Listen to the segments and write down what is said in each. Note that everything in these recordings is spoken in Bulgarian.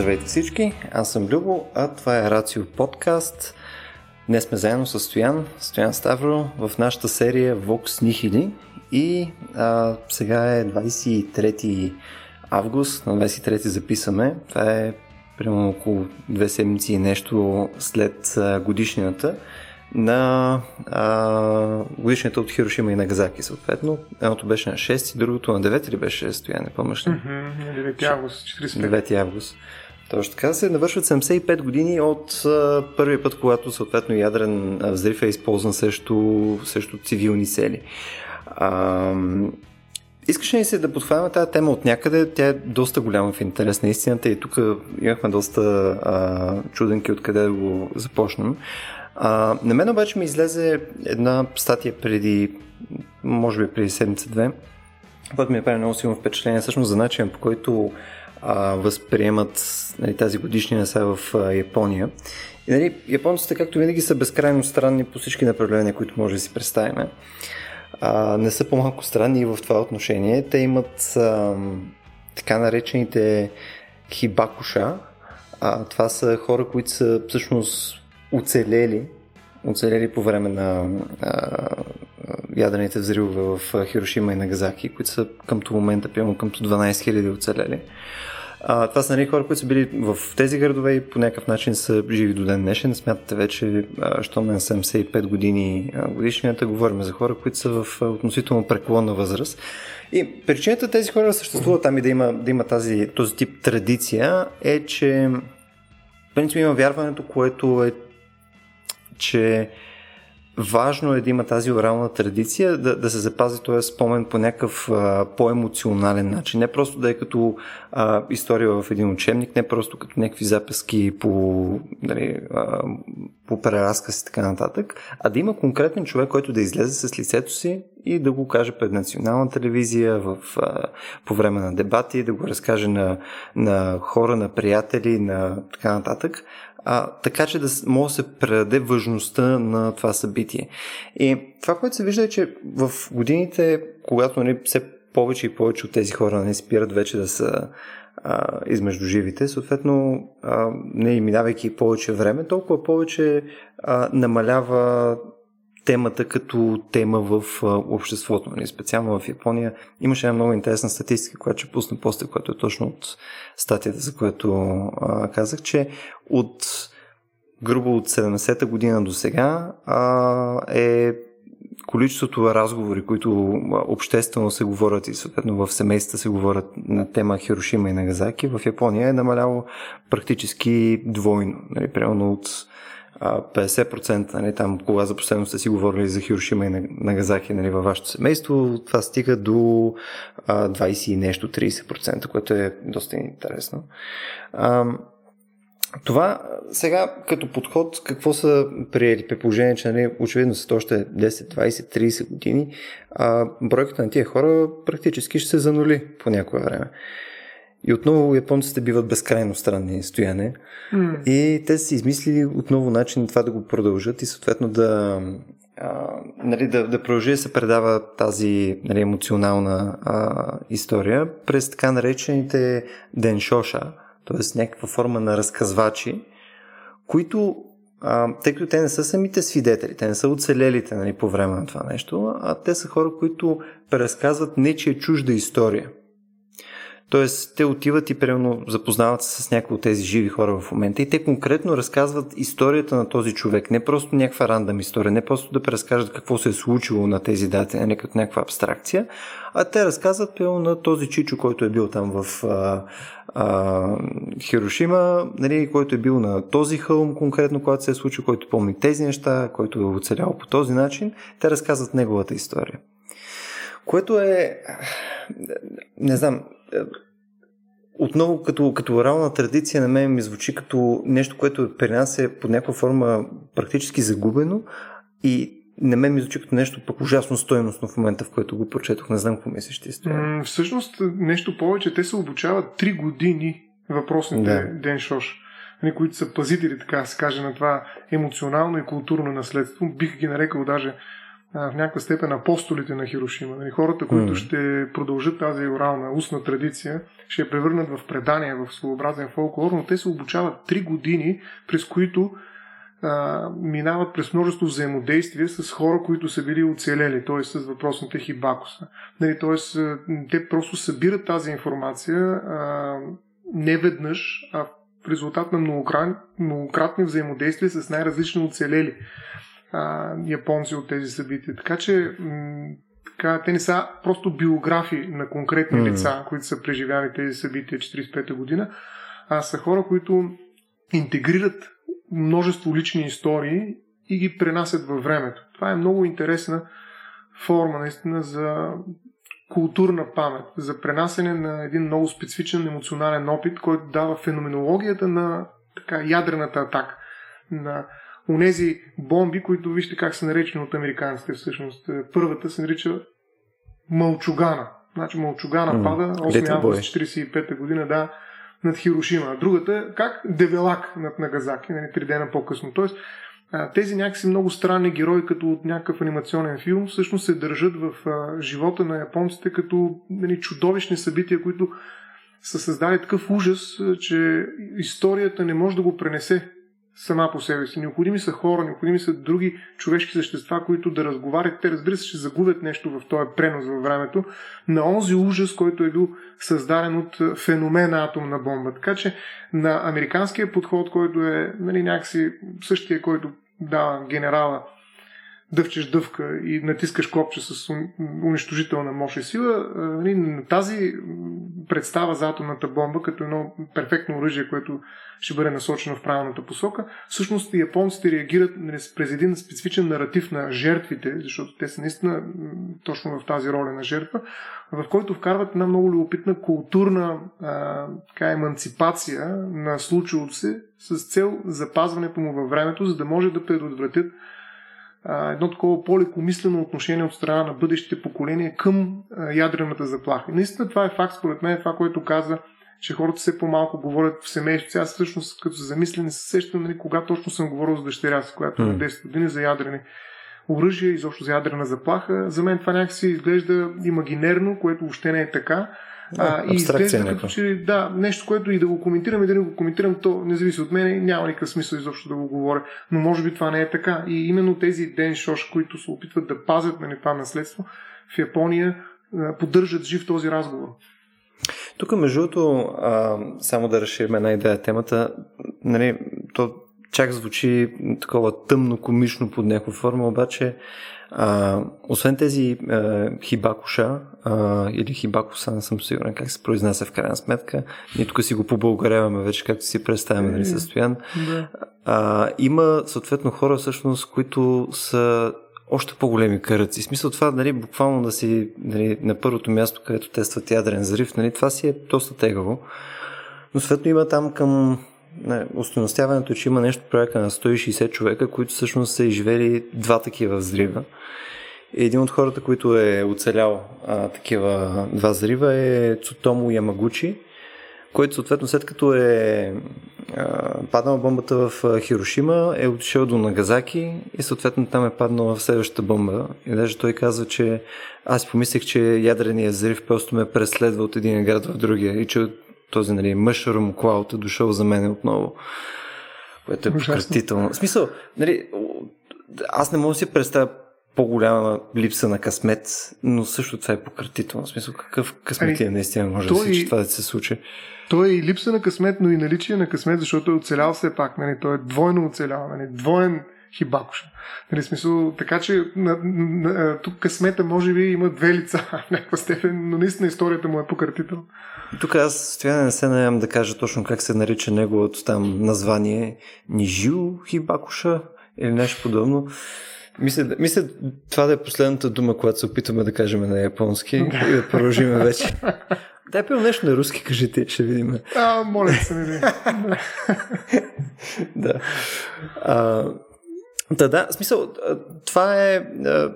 Здравейте всички, аз съм Любо, а това е Рацио подкаст. Днес сме заедно с Стоян, Стоян Ставро в нашата серия Vox Nihili и а, сега е 23 август, на 23 записаме. Това е примерно около две седмици и нещо след годишнината на а, годишната от Хирошима и Нагазаки, съответно. Едното беше на 6, другото на 9 или беше стояне, помниш ли? Mm-hmm, 9 август, 45. 9 август. Точно така се навършват 75 години от а, първия път, когато съответно ядрен взрив е използван срещу, срещу цивилни цели. А, Искаш се да подхванем тази тема от някъде? Тя е доста голяма в интерес на истината и тук имахме доста а, чуденки откъде да го започнем. А, на мен обаче ми излезе една статия преди, може би преди седмица-две, която ми е прави много силно впечатление всъщност за начин по който а, възприемат нали, тази годишния са в а, Япония. И, нали, японците, както винаги, са безкрайно странни по всички направления, които може да си представим. Не са по-малко странни и в това отношение. Те имат а, така наречените хибакуша. А, това са хора, които са всъщност оцелели, оцелели по време на а, ядрените взривове в Хирошима и Нагазаки, които са към този момента примерно към 12 000 оцелели. А, това са нали, хора, които са били в тези градове и по някакъв начин са живи до ден днешен. Смятате вече, що на 75 години годишнията, говорим за хора, които са в относително преклонна възраст. И причината тези хора съществуват там и да има, да има тази, този тип традиция е, че в принцип има вярването, което е че важно е да има тази орална традиция, да, да се запази този спомен по някакъв по-емоционален начин. Не просто да е като а, история в един учебник, не просто като някакви записки по, нали, а, по преразказ и така нататък, а да има конкретен човек, който да излезе с лицето си и да го каже пред национална телевизия в, а, по време на дебати, да го разкаже на, на хора, на приятели, на така нататък а, така че да може да се предаде важността на това събитие. И това, което се вижда е, че в годините, когато нали, все повече и повече от тези хора не нали, спират вече да са а, измежду живите, съответно, а, не минавайки повече време, толкова повече а, намалява темата като тема в обществото. Нали? Специално в Япония имаше една много интересна статистика, която ще пусна после, която е точно от статията, за която казах, че от грубо от 70-та година до сега е количеството разговори, които обществено се говорят и съответно в семействата се говорят на тема Хирошима и Нагазаки, в Япония е намаляло практически двойно. Нали, примерно от 50%, нали, там, кога за последно сте си говорили за Хирошима и Нагазаки нали, във вашето семейство, това стига до а, 20 и нещо, 30%, което е доста интересно. А, това сега като подход, какво са приели при положение, че нали, очевидно са още 10, 20, 30 години, а бройката на тия хора практически ще се занули по някое време. И отново японците биват безкрайно странни стояне. Mm. И те са измислили отново начин това да го продължат и съответно да, а, нали, да, да продължи да се предава тази нали, емоционална а, история през така наречените деншоша, т.е. някаква форма на разказвачи, които а, тъй като те не са самите свидетели, те не са оцелелите нали, по време на това нещо, а те са хора, които преразказват нечия чужда история. Тоест, те отиват и примерно запознават се с някои от тези живи хора в момента и те конкретно разказват историята на този човек. Не просто някаква рандъм история, не просто да преразкажат какво се е случило на тези дати, не като някаква абстракция, а те разказват примерно на този чичо, който е бил там в а, а, Хирошима, нали, който е бил на този хълм конкретно, когато се е случил, който помни тези неща, който е оцелял по този начин. Те разказват неговата история. Което е, не знам, отново като, като орална традиция на мен ми звучи като нещо, което при нас е по някаква форма практически загубено и на мен ми звучи като нещо пък ужасно стойностно в момента, в който го прочетох. Не знам какво мислиш ти стоя. Всъщност, нещо повече, те се обучават 3 години въпросните да. Ден Шош, нали, които са пазители, така да се каже, на това емоционално и културно наследство. Бих ги нарекал даже в някаква степен апостолите на Хирошима. Нали, хората, които mm. ще продължат тази орална устна традиция, ще я превърнат в предание, в своеобразен фолклор, но те се обучават три години, през които а, минават през множество взаимодействия с хора, които са били оцелели, т.е. с въпросните хибакуса. Нали, т.е. те просто събират тази информация а, не веднъж, а в резултат на многократ, многократни взаимодействия с най-различни оцелели а, японци от тези събития. Така че м- така, те не са просто биографии на конкретни mm. лица, които са преживяли тези събития 45-та година, а са хора, които интегрират множество лични истории и ги пренасят във времето. Това е много интересна форма наистина за културна памет, за пренасене на един много специфичен емоционален опит, който дава феноменологията на така, ядрената атака, на онези бомби, които вижте как са наречени от американците всъщност. Първата се нарича Малчугана. Значи Малчугана mm. пада 8 август 1945 година, да, над Хирошима. Другата, как? Девелак над Нагазаки, нали, три дена по-късно. Тоест, тези някакси много странни герои, като от някакъв анимационен филм, всъщност се държат в живота на японците като нали, чудовищни събития, които са създали такъв ужас, че историята не може да го пренесе сама по себе си. Необходими са хора, необходими са други човешки същества, които да разговарят. Те, разбира се, ще загубят нещо в този пренос във времето на онзи ужас, който е бил създаден от феномена атомна бомба. Така че на американския подход, който е нали, някакси същия, който дава генерала дъвчеш дъвка и натискаш копче с унищожителна мощ и сила, нали, тази представа за атомната бомба като едно перфектно оръжие, което ще бъде насочено в правилната посока, всъщност японците реагират нали, през един специфичен наратив на жертвите, защото те са наистина точно в тази роля на жертва, в който вкарват една много любопитна културна така, еманципация на случилото се с цел запазването му във времето, за да може да предотвратят едно такова по-лекомислено отношение от страна на бъдещите поколения към ядрената заплаха. И наистина това е факт, според мен, това, което каза, че хората все по-малко говорят в семейството. Аз всъщност, като се замисля, не се сещам нали, кога точно съм говорил с дъщеря си, която е на 10 години за ядрени оръжия, изобщо за ядрена заплаха. За мен това някакси изглежда имагинерно, което въобще не е така. А, и изглежда като че да, нещо, което и да го коментирам и да не го коментирам, то не зависи от мен, няма никакъв смисъл изобщо да го говоря. Но може би това не е така. И именно тези ден шош, които се опитват да пазят нали, това наследство, в Япония поддържат жив този разговор. Тук, между другото, само да разширим една идея темата, нали, то чак звучи такова тъмно, комично под някаква форма, обаче а, освен тези а, хибакуша а, или хибакуса, не съм сигурен как се произнася в крайна сметка, ние тук си го побългаряваме вече, както си представяме, нали, състоян. Да. А, има съответно хора всъщност, които са още по-големи каръци. В смисъл това, нали, буквално да си нали, на първото място, където тестват ядрен взрив, нали, това си е доста тегаво. Но съответно има там към не, установяването, че има нещо проекта на 160 човека, които всъщност са изживели два такива взрива. Един от хората, които е оцелял а, такива два взрива е Цутомо Ямагучи, който съответно след като е а, паднала бомбата в Хирошима, е отишъл до Нагазаки и съответно там е паднала в следващата бомба. И даже той казва, че аз помислих, че ядреният взрив просто ме преследва от един град в другия и че този нали, Mushroom Cloud е дошъл за мен отново. Което е пократително. В смисъл, нали, аз не мога да си представя по-голяма липса на късмет, но също това е пократително. В смисъл, какъв късмет е наистина може да се, че това да се случи? То е и липса на късмет, но и наличие на късмет, защото е оцелял все пак. Нали? Той е двойно оцелял. Нали? Двоен Хибакуша. Нали, смисъл, така че на, на, тук късмета може би има две лица в някаква степен, но наистина историята му е пократителна. Тук аз стояне не се наемам да кажа точно как се нарича неговото там название. Нижио Хибакуша или нещо подобно. Мисля, мисля това да е последната дума, която се опитваме да кажем на японски и да продължим вече. Дай първо нещо на руски, кажи ти, ще видим. А, моля се, не да. А, да, да, смисъл, това е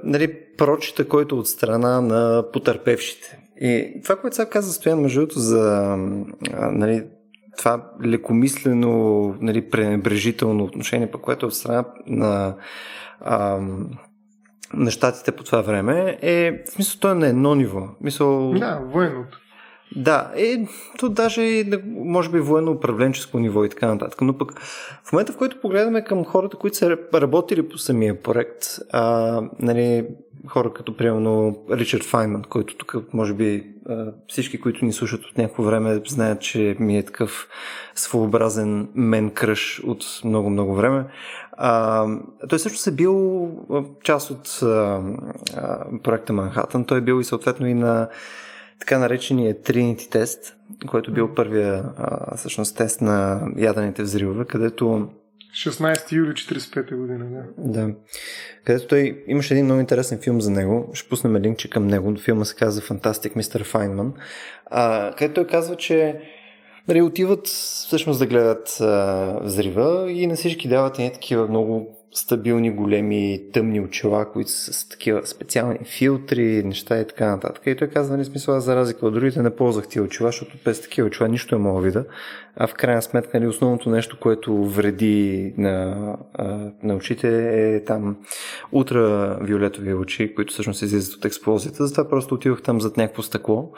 нали, прочита, който от страна на потърпевшите. И това, което сега каза Стоян, между другото, за нали, това лекомислено, нали, пренебрежително отношение, пък което е от страна на, а, на щатите по това време е, в смисъл, той е на едно ниво. Мисъл... Да, военното. Да, е, то даже може би военно-управленческо ниво и така нататък. Но пък в момента, в който погледаме към хората, които са работили по самия проект, а, нали, хора като примерно Ричард Файнман, който тук може би всички, които ни слушат от някакво време, знаят, че ми е такъв своеобразен мен кръж от много-много време. А, той също е бил част от а, а, проекта Манхатън. Той е бил и съответно и на така наречения Trinity тест, който бил първия а, всъщност тест на ядените взривове, където 16 юли 45 година, да. Да. Където той имаше един много интересен филм за него. Ще пуснем линкче към него. Филма се казва Fantastic Mr. Feynman. А, където той казва, че нали, отиват всъщност да гледат а, взрива и на всички дават едни такива много стабилни, големи, тъмни очила, които са с такива специални филтри, неща и така нататък. И той казва, нали, смисъл, за разлика от другите не ползвах тия очила, защото без такива очила нищо не мога вида. А в крайна сметка, нали, основното нещо, което вреди на, на очите е там ултравиолетови очи, които всъщност излизат от експлозията. Затова просто отивах там зад някакво стъкло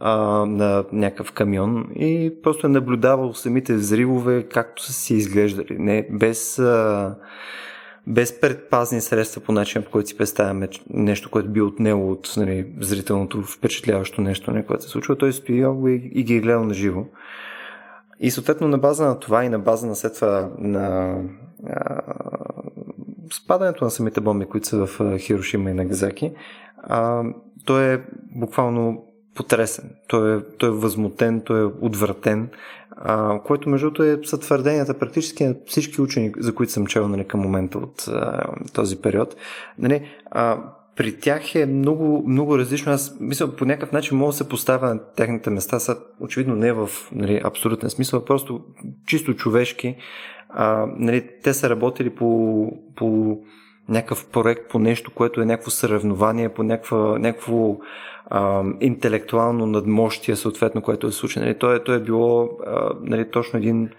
а, на някакъв камион и просто е наблюдавал самите взривове, както са си изглеждали. Не, без а, без предпазни средства по начин, по който си представяме нещо, което би отнело от нали, зрителното впечатляващо нещо, не, нали, което се случва, той стои и, и ги е гледал на живо. И съответно на база на това и на база на след това на а, спадането на самите бомби, които са в Хирошима и Нагазаки, а, той е буквално потресен. Той е, той е възмутен, той е отвратен, а, което между другото е сътвърденията практически на всички учени, за които съм чел нали, към момента от а, този период. Нали, а, при тях е много, много различно. Аз мисля, по някакъв начин мога да се поставя на техните места, са очевидно не в нали, абсолютен смисъл, а просто чисто човешки. А, нали, те са работили по, по някакъв проект, по нещо, което е някакво съревнование, по някаква, някакво а, интелектуално надмощие, съответно, което е случено. Нали, то, е, то е било а, нали, точно един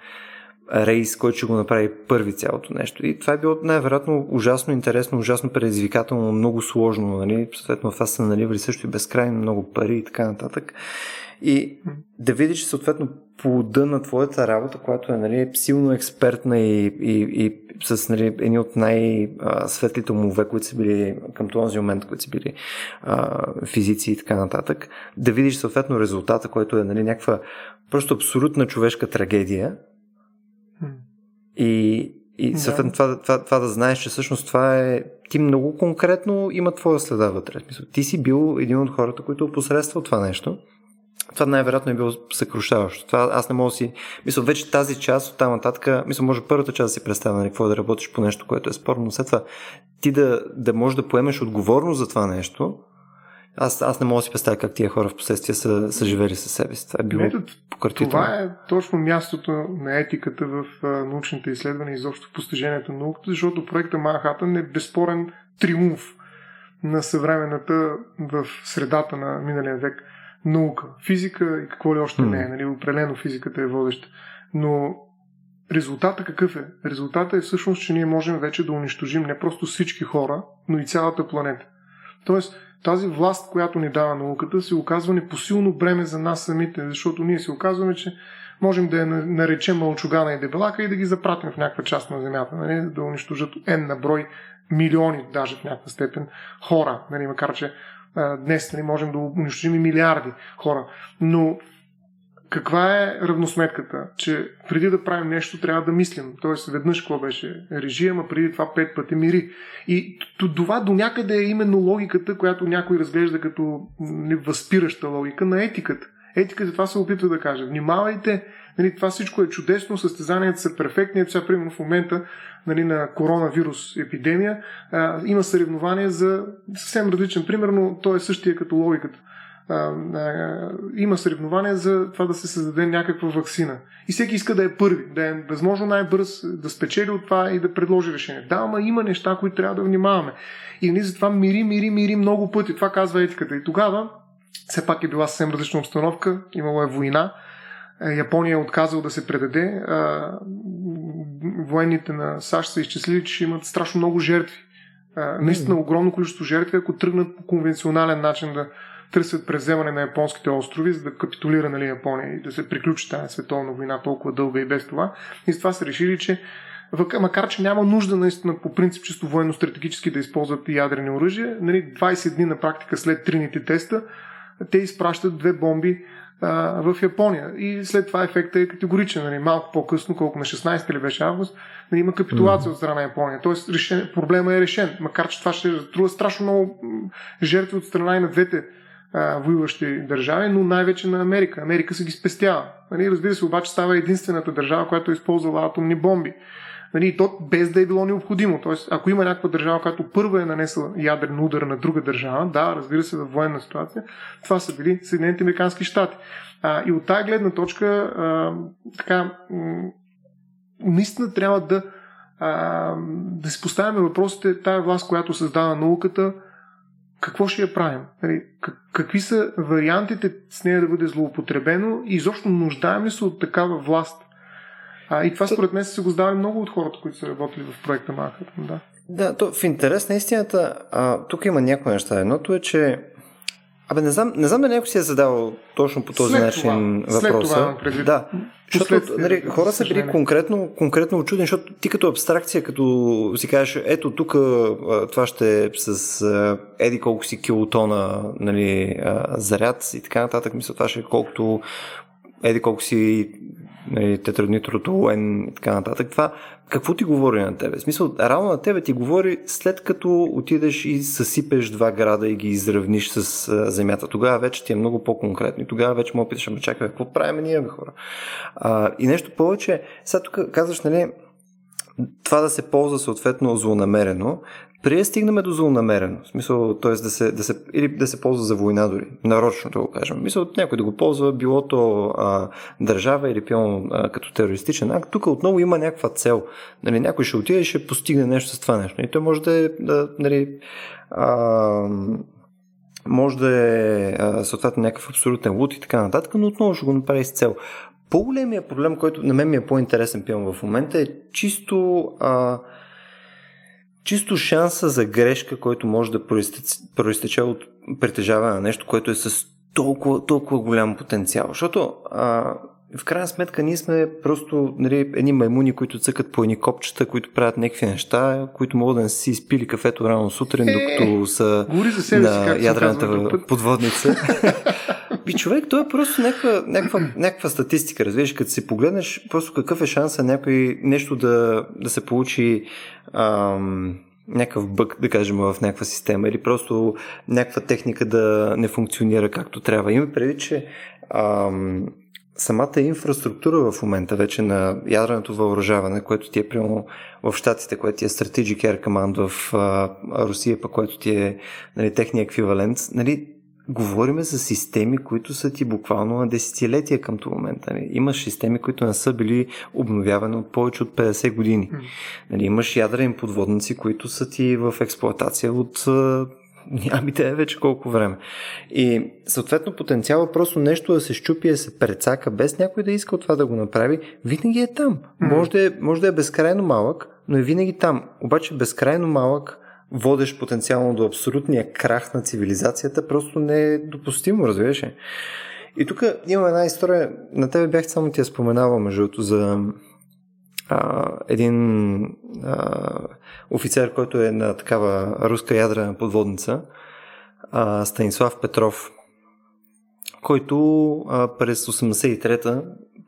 рейс, който ще го направи първи цялото нещо. И това е било най-вероятно ужасно интересно, ужасно предизвикателно, много сложно. Нали? Съответно, в това са наливали също и безкрайно много пари и така нататък. И да видиш съответно плода на твоята работа, която е нали, силно експертна и, и, и с нали, едни от най-светлите умове, които са били към този момент, които са били а, физици и така нататък, да видиш съответно резултата, който е нали, някаква просто абсолютна човешка трагедия. И, и съответно да. това, това, това да знаеш, че всъщност това е ти много конкретно има твоя следа вътре. Ти си бил един от хората, които опосредства това нещо това най-вероятно е било съкрушаващо. Това аз не мога да си... Мисля, вече тази част от там нататък, мисля, може първата част да си представя, нали, какво е да работиш по нещо, което е спорно, но след това ти да, да можеш да поемеш отговорност за това нещо, аз, аз не мога да си представя как тия хора в последствие са, са живели със себе си. Това е било Ето, Това е точно мястото на етиката в научните изследвания и изобщо постижението на науката, защото проекта Манхатън е безспорен триумф на съвременната в средата на миналия век наука, физика и какво ли още не е. Нали? Определено физиката е водеща. Но резултата какъв е? Резултата е всъщност, че ние можем вече да унищожим не просто всички хора, но и цялата планета. Тоест, тази власт, която ни дава науката, се оказва непосилно бреме за нас самите, защото ние се оказваме, че можем да я наречем мълчугана и дебелака и да ги запратим в някаква част на Земята, нали? да унищожат N на брой милиони, даже в някаква степен, хора, нали? макар че днес нали, можем да унищожим и милиарди хора. Но каква е равносметката? Че преди да правим нещо, трябва да мислим. Тоест, веднъж какво беше режим, а преди това пет пъти мири. И това до някъде е именно логиката, която някой разглежда като възпираща логика на етиката. Етиката това се опитва да каже. Внимавайте, нали, това всичко е чудесно, състезанията са перфектни. Сега, примерно в момента нали, на коронавирус епидемия, а, има съревнования за съвсем различен. Примерно, то е същия като логиката. А, а, има съревнования за това да се създаде някаква вакцина. И всеки иска да е първи, да е възможно най-бърз, да спечели от това и да предложи решение. Да, ама има неща, които трябва да внимаваме. И нали, затова мири, мири, мири много пъти. Това казва етиката. И тогава все пак е била съвсем различна обстановка, имало е война, Япония е отказал да се предаде. Военните на САЩ са изчислили, че ще имат страшно много жертви наистина огромно количество жертви, ако тръгнат по конвенционален начин да търсят преземане на японските острови, за да капитулира нали, Япония и да се приключи тази световна война толкова дълга и без това. И с това са решили, че макар че няма нужда наистина по принцип чисто военно-стратегически да използват ядрени оръжия, нали, 20 дни на практика след трините теста, те изпращат две бомби а, в Япония. И след това ефектът е категоричен. Нали, малко по-късно, колко на 16 или беше август, нали, има капитулация mm. от страна на Япония. Тоест решен, проблема е решен. Макар че това ще струва страшно много жертви от страна и на двете а, воюващи държави, но най-вече на Америка. Америка се ги спестява. Нали, разбира се, обаче става единствената държава, която е използвала атомни бомби. Нали, то без да е било необходимо. Тоест, ако има някаква държава, която първа е нанесла ядрен удар на друга държава, да, разбира се, в военна ситуация, това са били Съединените Американски щати. А, и от тази гледна точка, а, така, м- наистина трябва да, а, да си поставяме въпросите, тая власт, която създава науката, какво ще я правим? Нали, какви са вариантите с нея да бъде злоупотребено и изобщо нуждаем ли се от такава власт? А, и това според мен се го задавали много от хората, които са работили в проекта Манхатън. Да. Да, то в интерес на истината, а, тук има някои неща. Едното е, че Абе, не знам, не знам дали някой си е задавал точно по този след начин това, въпроса. След това, да, защото нали, хора са били конкретно, конкретно очудени, защото ти като абстракция, като си кажеш, ето тук това ще е с еди колко си килотона нали, заряд и така нататък, мисля, това ще е колкото еди колко си нали, тетраднитротолуен и така нататък. Това какво ти говори на тебе? В смисъл, рано на тебе ти говори след като отидеш и съсипеш два града и ги изравниш с а, земята. Тогава вече ти е много по-конкретно. И тогава вече му питаш, ама чакай, какво правим ние, хора? А, и нещо повече, сега тук казваш, нали, това да се ползва съответно злонамерено, да стигнем до злонамерено, в смисъл, т.е. Да се, да се, или да се ползва за война дори, нарочно да го кажем. Мисъл, някой да го ползва, било то а, държава или пилно а, като терористичен акт, тук отново има някаква цел. Нали, някой ще отиде и ще постигне нещо с това нещо. И той може да е, да, нали, а, може да е съответно някакъв абсолютен лут и така нататък, но отново ще го направи с цел. По-големия проблем, който на мен ми е по-интересен пилм в момента е чисто а, чисто шанса за грешка, който може да проистече от притежаване на нещо, което е с толкова, толкова голям потенциал. Защото а, в крайна сметка ние сме просто нали, едни маймуни, които цъкат по едни копчета, които правят някакви неща, които могат да не си изпили кафето рано сутрин, е, докато са за себе на си, ядрената подводница. И човек, той е просто някаква, някаква, някаква статистика, разбираш, като си погледнеш просто какъв е шанса някой нещо да, да се получи ам, някакъв бък, да кажем, в някаква система или просто някаква техника да не функционира както трябва. Има преди, че ам, самата инфраструктура в момента вече на ядреното въоръжаване, което ти е прямо в Штатите, което ти е Strategic Air Command в а, Русия, пък което ти е нали, техния еквивалент, нали, говориме за системи, които са ти буквално на десетилетия към този момент. Нали. Имаш системи, които не са били обновявани от повече от 50 години. Нали, имаш ядрени подводници, които са ти в експлоатация от Ами те е вече колко време. И съответно потенциала просто нещо да се щупи, да се прецака, без някой да иска от това да го направи, винаги е там. Може да е, може да е безкрайно малък, но е винаги там. Обаче безкрайно малък, водещ потенциално до абсолютния крах на цивилизацията, просто не е допустимо, разбираш И тук има една история, на тебе бях само ти я споменавал, между за а, един а, офицер, който е на такава руска ядрена подводница, а, Станислав Петров, който а, през 83-та,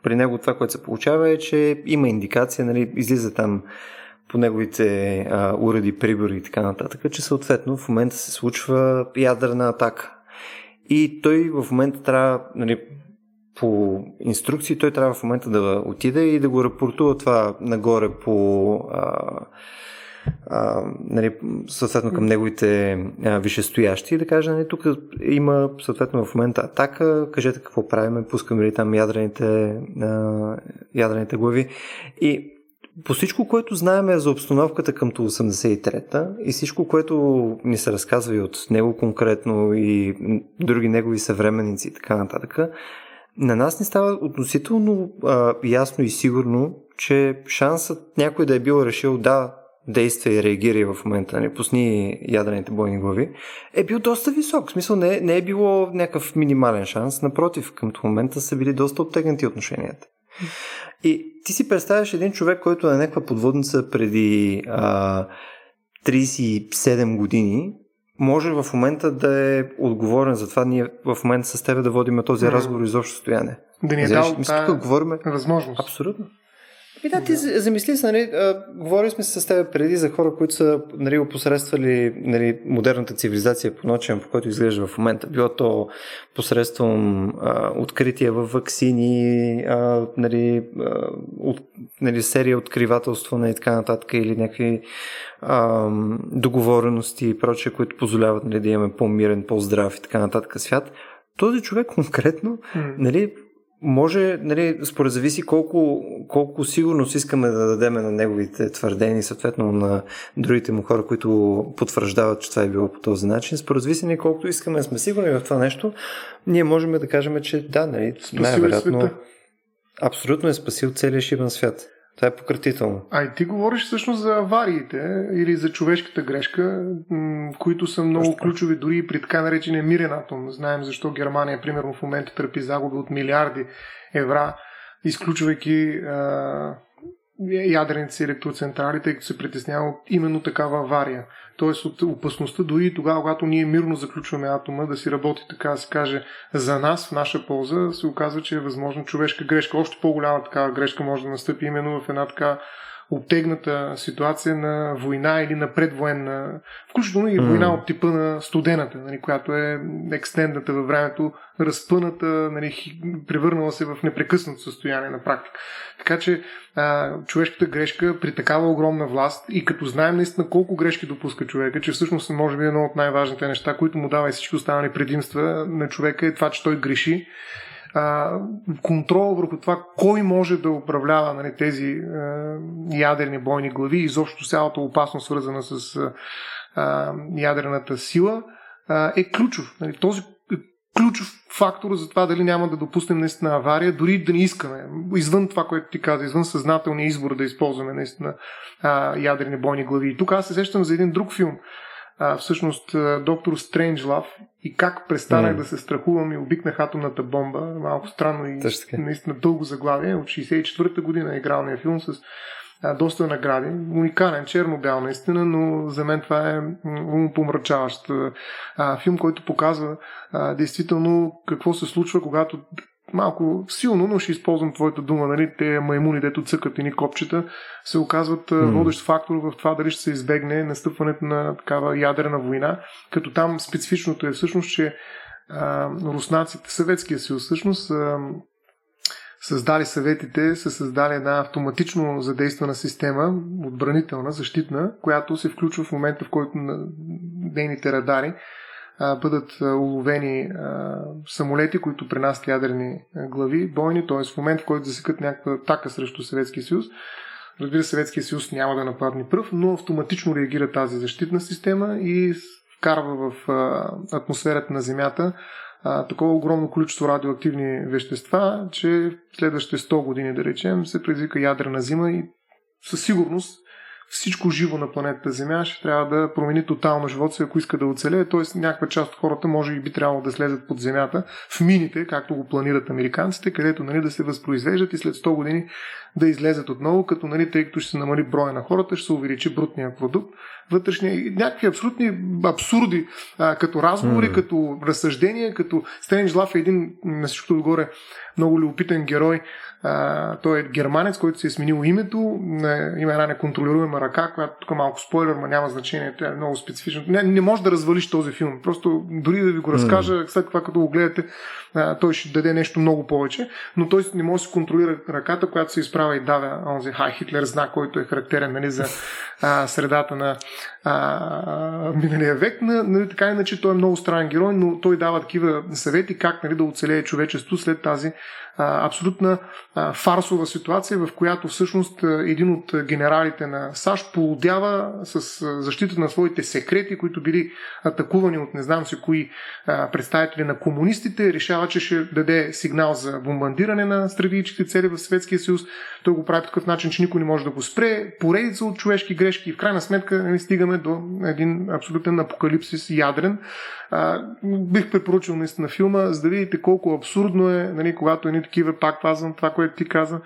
при него това, което се получава е, че има индикация, нали, излиза там по неговите а, уреди, прибори и така нататък, че съответно в момента се случва ядрена атака. И той в момента трябва, нали, по инструкции, той трябва в момента да отиде и да го рапортува това нагоре по а, а, нали, съответно към неговите а, висшестоящи и да каже, нали, тук има съответно в момента атака, кажете какво правиме, пускаме ли там ядрените, а, ядрените глави. И по всичко, което знаем за обстановката към 83-та и всичко, което ни се разказва и от него конкретно и други негови съвременници и така нататък, на нас не става относително а, ясно и сигурно, че шансът някой да е бил решил да, действа и реагира в момента, не пусни ядрените бойни глави, е бил доста висок. В смисъл не, не е било някакъв минимален шанс. Напротив, към момента са били доста оттегнати отношенията. И ти си представяш един човек, който е на някаква подводница преди а, 37 години, може в момента да е отговорен за това ние в момента с теб да водим този разговор изобщо стояне. Да ни е дал мисля, тук говорим... възможност. Абсолютно. И да, ти замисли се, нали, говорили сме с теб преди за хора, които са нали, опосредствали нали, модерната цивилизация по начин, по който изглежда в момента. Било то посредством а, откритие в вакцини, а, нали, а, от, нали, серия откривателство нали, и така нататък, или някакви а, договорености и прочее, които позволяват нали, да имаме по-мирен, по-здрав и така нататък свят. Този човек конкретно, mm. нали, може, нали, според зависи колко, колко сигурност искаме да дадеме на неговите твърдения, съответно на другите му хора, които потвърждават, че това е било по този начин. Според зависи ни колкото искаме да сме сигурни в това нещо, ние можем да кажем, че да, нали, най-вероятно абсолютно е спасил целия шибан свят. Това е пократително. А и ти говориш всъщност за авариите или за човешката грешка, които са много Точно. ключови дори и при така наречения мирен атом. Знаем защо Германия, примерно, в момента търпи загуби от милиарди евра, изключвайки ядрените си електроцентрали, тъй като се притеснява от именно такава авария. Тоест от опасността дори тогава, когато ние мирно заключваме атома да си работи, така да се каже, за нас, в наша полза, се оказва, че е възможно човешка грешка. Още по-голяма такава грешка може да настъпи именно в една така обтегната ситуация на война или на предвоенна, включително и война от типа на студената, нали, която е екстендната във времето, разпъната, нали, превърнала се в непрекъснато състояние на практика. Така че а, човешката грешка при такава огромна власт и като знаем наистина колко грешки допуска човека, че всъщност може би едно от най-важните неща, които му дава и всички останали предимства на човека е това, че той греши а, контрол върху това кой може да управлява нали, тези а, ядрени бойни глави и изобщо цялата опасност, свързана с а, ядрената сила, а, е ключов. Нали, този е ключов фактор за това дали няма да допуснем наистина авария, дори да не искаме. Извън това, което ти каза, извън съзнателния избор да използваме наистина а, ядрени бойни глави. И тук аз се сещам за един друг филм, а, всъщност доктор Стренджлав и как престанах mm. да се страхувам и обикнах атомната бомба. Малко странно и наистина дълго заглавие. От 64-та година е игралния филм с а, доста награди. Уникален, черно-бял наистина, но за мен това е умопомрачаващ а, филм, който показва а, действително какво се случва, когато малко силно, но ще използвам твоята дума, нали, те маймуни, дето цъкат ни копчета, се оказват mm. водещ фактор в това дали ще се избегне настъпването на такава ядрена война, като там специфичното е всъщност, че а, руснаците, Съветския съюз всъщност а, създали съветите, са създали една автоматично задействана система, отбранителна, защитна, която се включва в момента, в който нейните радари а, бъдат уловени а, самолети, които пренасят ядрени глави, бойни, т.е. в момент, в който засекат някаква атака срещу Съветския съюз, разбира се, Съветския съюз няма да нападне пръв, но автоматично реагира тази защитна система и вкарва в а, атмосферата на Земята а, такова огромно количество радиоактивни вещества, че следващите 100 години, да речем, се предизвика ядрена зима и със сигурност всичко живо на планетата Земя ще трябва да промени тотално живота си, ако иска да оцелее. Тоест някаква част от хората може и би трябвало да слезат под земята в мините, както го планират американците, където нали, да се възпроизвеждат и след 100 години да излезат отново, като нали, тъй като ще се намали броя на хората, ще се увеличи брутния продукт. Вътрешния, някакви абсолютни абсурди, а, като разговори, mm. като разсъждения, като Стрендж Лав е един на всичкото отгоре много любопитен герой, а, той е германец, който се е сменил името. Има една неконтролируема ръка, която тук малко спойлер, но няма значение. Тя е много специфична. Не, не може да развалиш този филм. Просто дори да ви го разкажа, mm. след това като го гледате, а, той ще даде нещо много повече. Но той не може да се контролира ръката, която се изправя и дава онзи Хай Хитлер знак, който е характерен нали, за а, средата на а, миналия век. Нали, така иначе той е много странен герой, но той дава такива съвети как нали, да оцелее човечество след тази а, абсолютна а, фарсова ситуация, в която всъщност един от генералите на САЩ полудява с защита на своите секрети, които били атакувани от не знам си кои а, представители на комунистите, решава, че ще даде сигнал за бомбандиране на стратегическите цели в Съветския съюз. Той го прави по такъв начин, че никой не може да го спре. Поредица от човешки грешки и в крайна сметка нали, стигаме до един абсолютен апокалипсис ядрен. А, бих препоръчал наистина филма, за да видите колко абсурдно е, нали, когато едни такива, пак казвам това, което ти каза,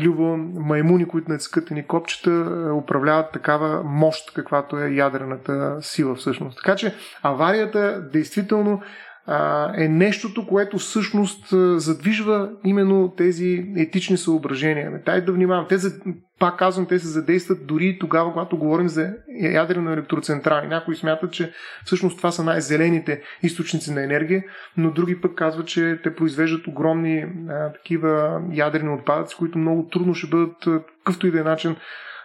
любо маймуни, които натискат ни копчета, управляват такава мощ, каквато е ядрената сила всъщност. Така че аварията действително е нещото, което всъщност задвижва именно тези етични съображения. Тай да внимавам. Те, пак казвам, те се задействат дори тогава, когато говорим за ядрено електроцентрали. Някои смятат, че всъщност това са най-зелените източници на енергия, но други пък казват, че те произвеждат огромни а, такива ядрени отпадъци, които много трудно ще бъдат какъвто и да е начин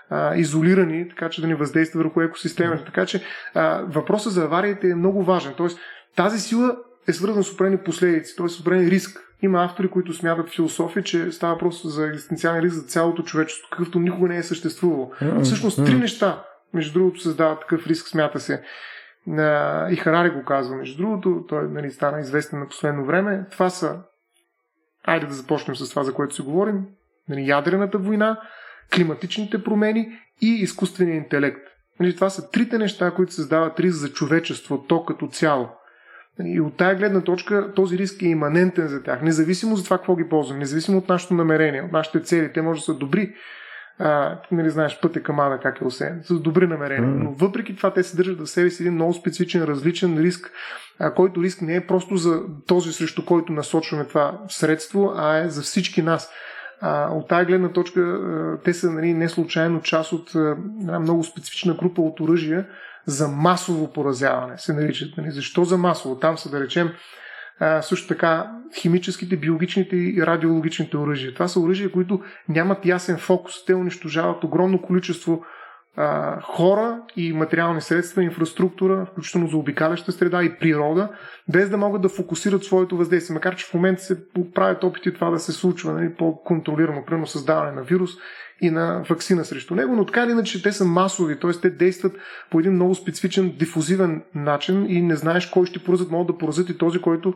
а, изолирани, така че да не въздейства върху екосистемата. Така че а, въпросът за авариите е много важен. Тоест, тази сила е свързан с определени последици, т.е. с определен риск. Има автори, които смятат философия, че става просто за екзистенциален риск за цялото човечество, какъвто никога не е съществувало. Mm-hmm. Всъщност три неща, между другото, създават такъв риск, смята се. И Харари го казва, между другото, той нали, стана известен на последно време. Това са, айде да започнем с това, за което си говорим, нали, ядрената война, климатичните промени и изкуствения интелект. Нали, това са трите неща, които създават риск за човечеството като цяло. И от тая гледна точка този риск е иманентен за тях, независимо за това какво ги ползваме, независимо от нашето намерение, от нашите цели. Те може да са добри, а, нали знаеш пътя към Ада как е осеян, с добри намерения. Но въпреки това те се държат в себе си един много специфичен, различен риск, а, който риск не е просто за този, срещу който насочваме това средство, а е за всички нас. А, от тази гледна точка те са нали, не случайно част от една много специфична група от оръжия, за масово поразяване, се наричат. Нали? Защо за масово? Там са, да речем, а, също така химическите, биологичните и радиологичните оръжия. Това са оръжия, които нямат ясен фокус. Те унищожават огромно количество а, хора и материални средства, инфраструктура, включително за обикаляща среда и природа, без да могат да фокусират своето въздействие. Макар, че в момента се правят опити това да се случва нали, по-контролирано, примерно създаване на вирус и на вакцина срещу него, но така или иначе те са масови, т.е. те действат по един много специфичен, дифузивен начин и не знаеш кой ще поразят, могат да поразят и този, който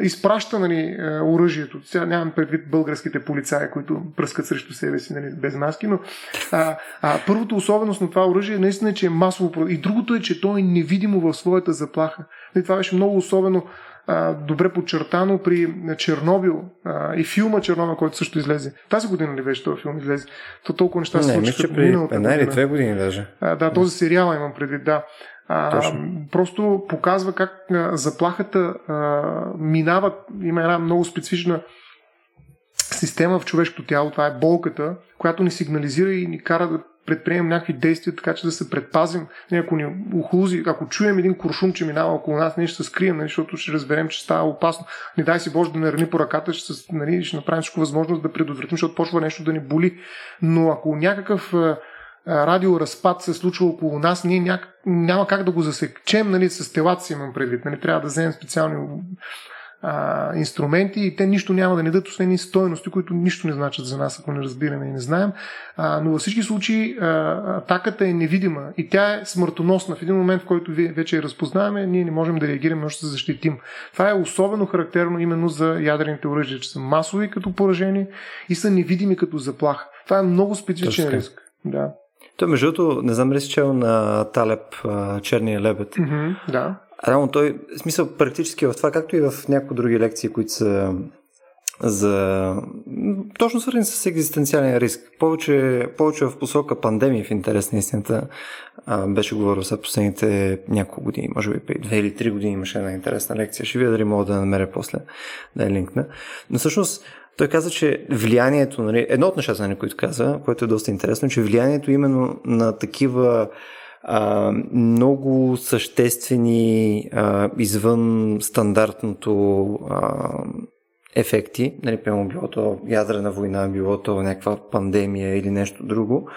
изпраща нали, е, оръжието. Сега нямам предвид българските полицаи, които пръскат срещу себе си нали, без маски, но а, а, първото особеност на това оръжие наистина е, че е масово. И другото е, че то е невидимо в своята заплаха. И това беше много особено а, добре подчертано при Чернобил а, и филма Чернобил, който също излезе. Тази година ли беше този филм излезе? То толкова неща се случиха. една или две години даже. А, да, този сериал имам предвид, да. А, просто показва как а, заплахата а, минава. Има една много специфична система в човешкото тяло. Това е болката, която ни сигнализира и ни кара да предприемем някакви действия, така че да се предпазим. Нали, ако ни ухлузи, ако чуем един куршум, че минава около нас, ние ще се скрием, нали, защото ще разберем, че става опасно. Не дай си Боже да не рани по ръката, ще, нали, ще направим всичко възможно да предотвратим, защото почва нещо да ни боли. Но ако някакъв радиоразпад се случва около нас, ние няк... няма как да го засечем нали, с телата си имам предвид. Нали, трябва да вземем специални а, инструменти и те нищо няма да ни дадат, освен стоености, които нищо не значат за нас, ако не разбираме и не знаем. А, но във всички случаи а, атаката е невидима и тя е смъртоносна. В един момент, в който вече я разпознаваме, ние не можем да реагираме, още да защитим. Това е особено характерно именно за ядрените оръжия, че са масови като поражение и са невидими като заплаха. Това е много специфичен Точно. риск. Да. Той, между другото, не знам ли си чел на Талеб Черния лебед. Mm-hmm, да. Реално той, в смисъл практически в това, както и в някои други лекции, които са за точно свързани с екзистенциален риск. Повече, повече в посока пандемии в интерес на истината беше говорил за последните няколко години, може би преди две или три години имаше една интересна лекция. Ще видя дали мога да намеря после да я линкна. Но всъщност той каза, че влиянието, нали, едно от нещата, нали, които каза, което е доста интересно, че влиянието именно на такива а, много съществени а, извън стандартното а, ефекти, нали, примерно било то ядрена война, било то някаква пандемия или нещо друго,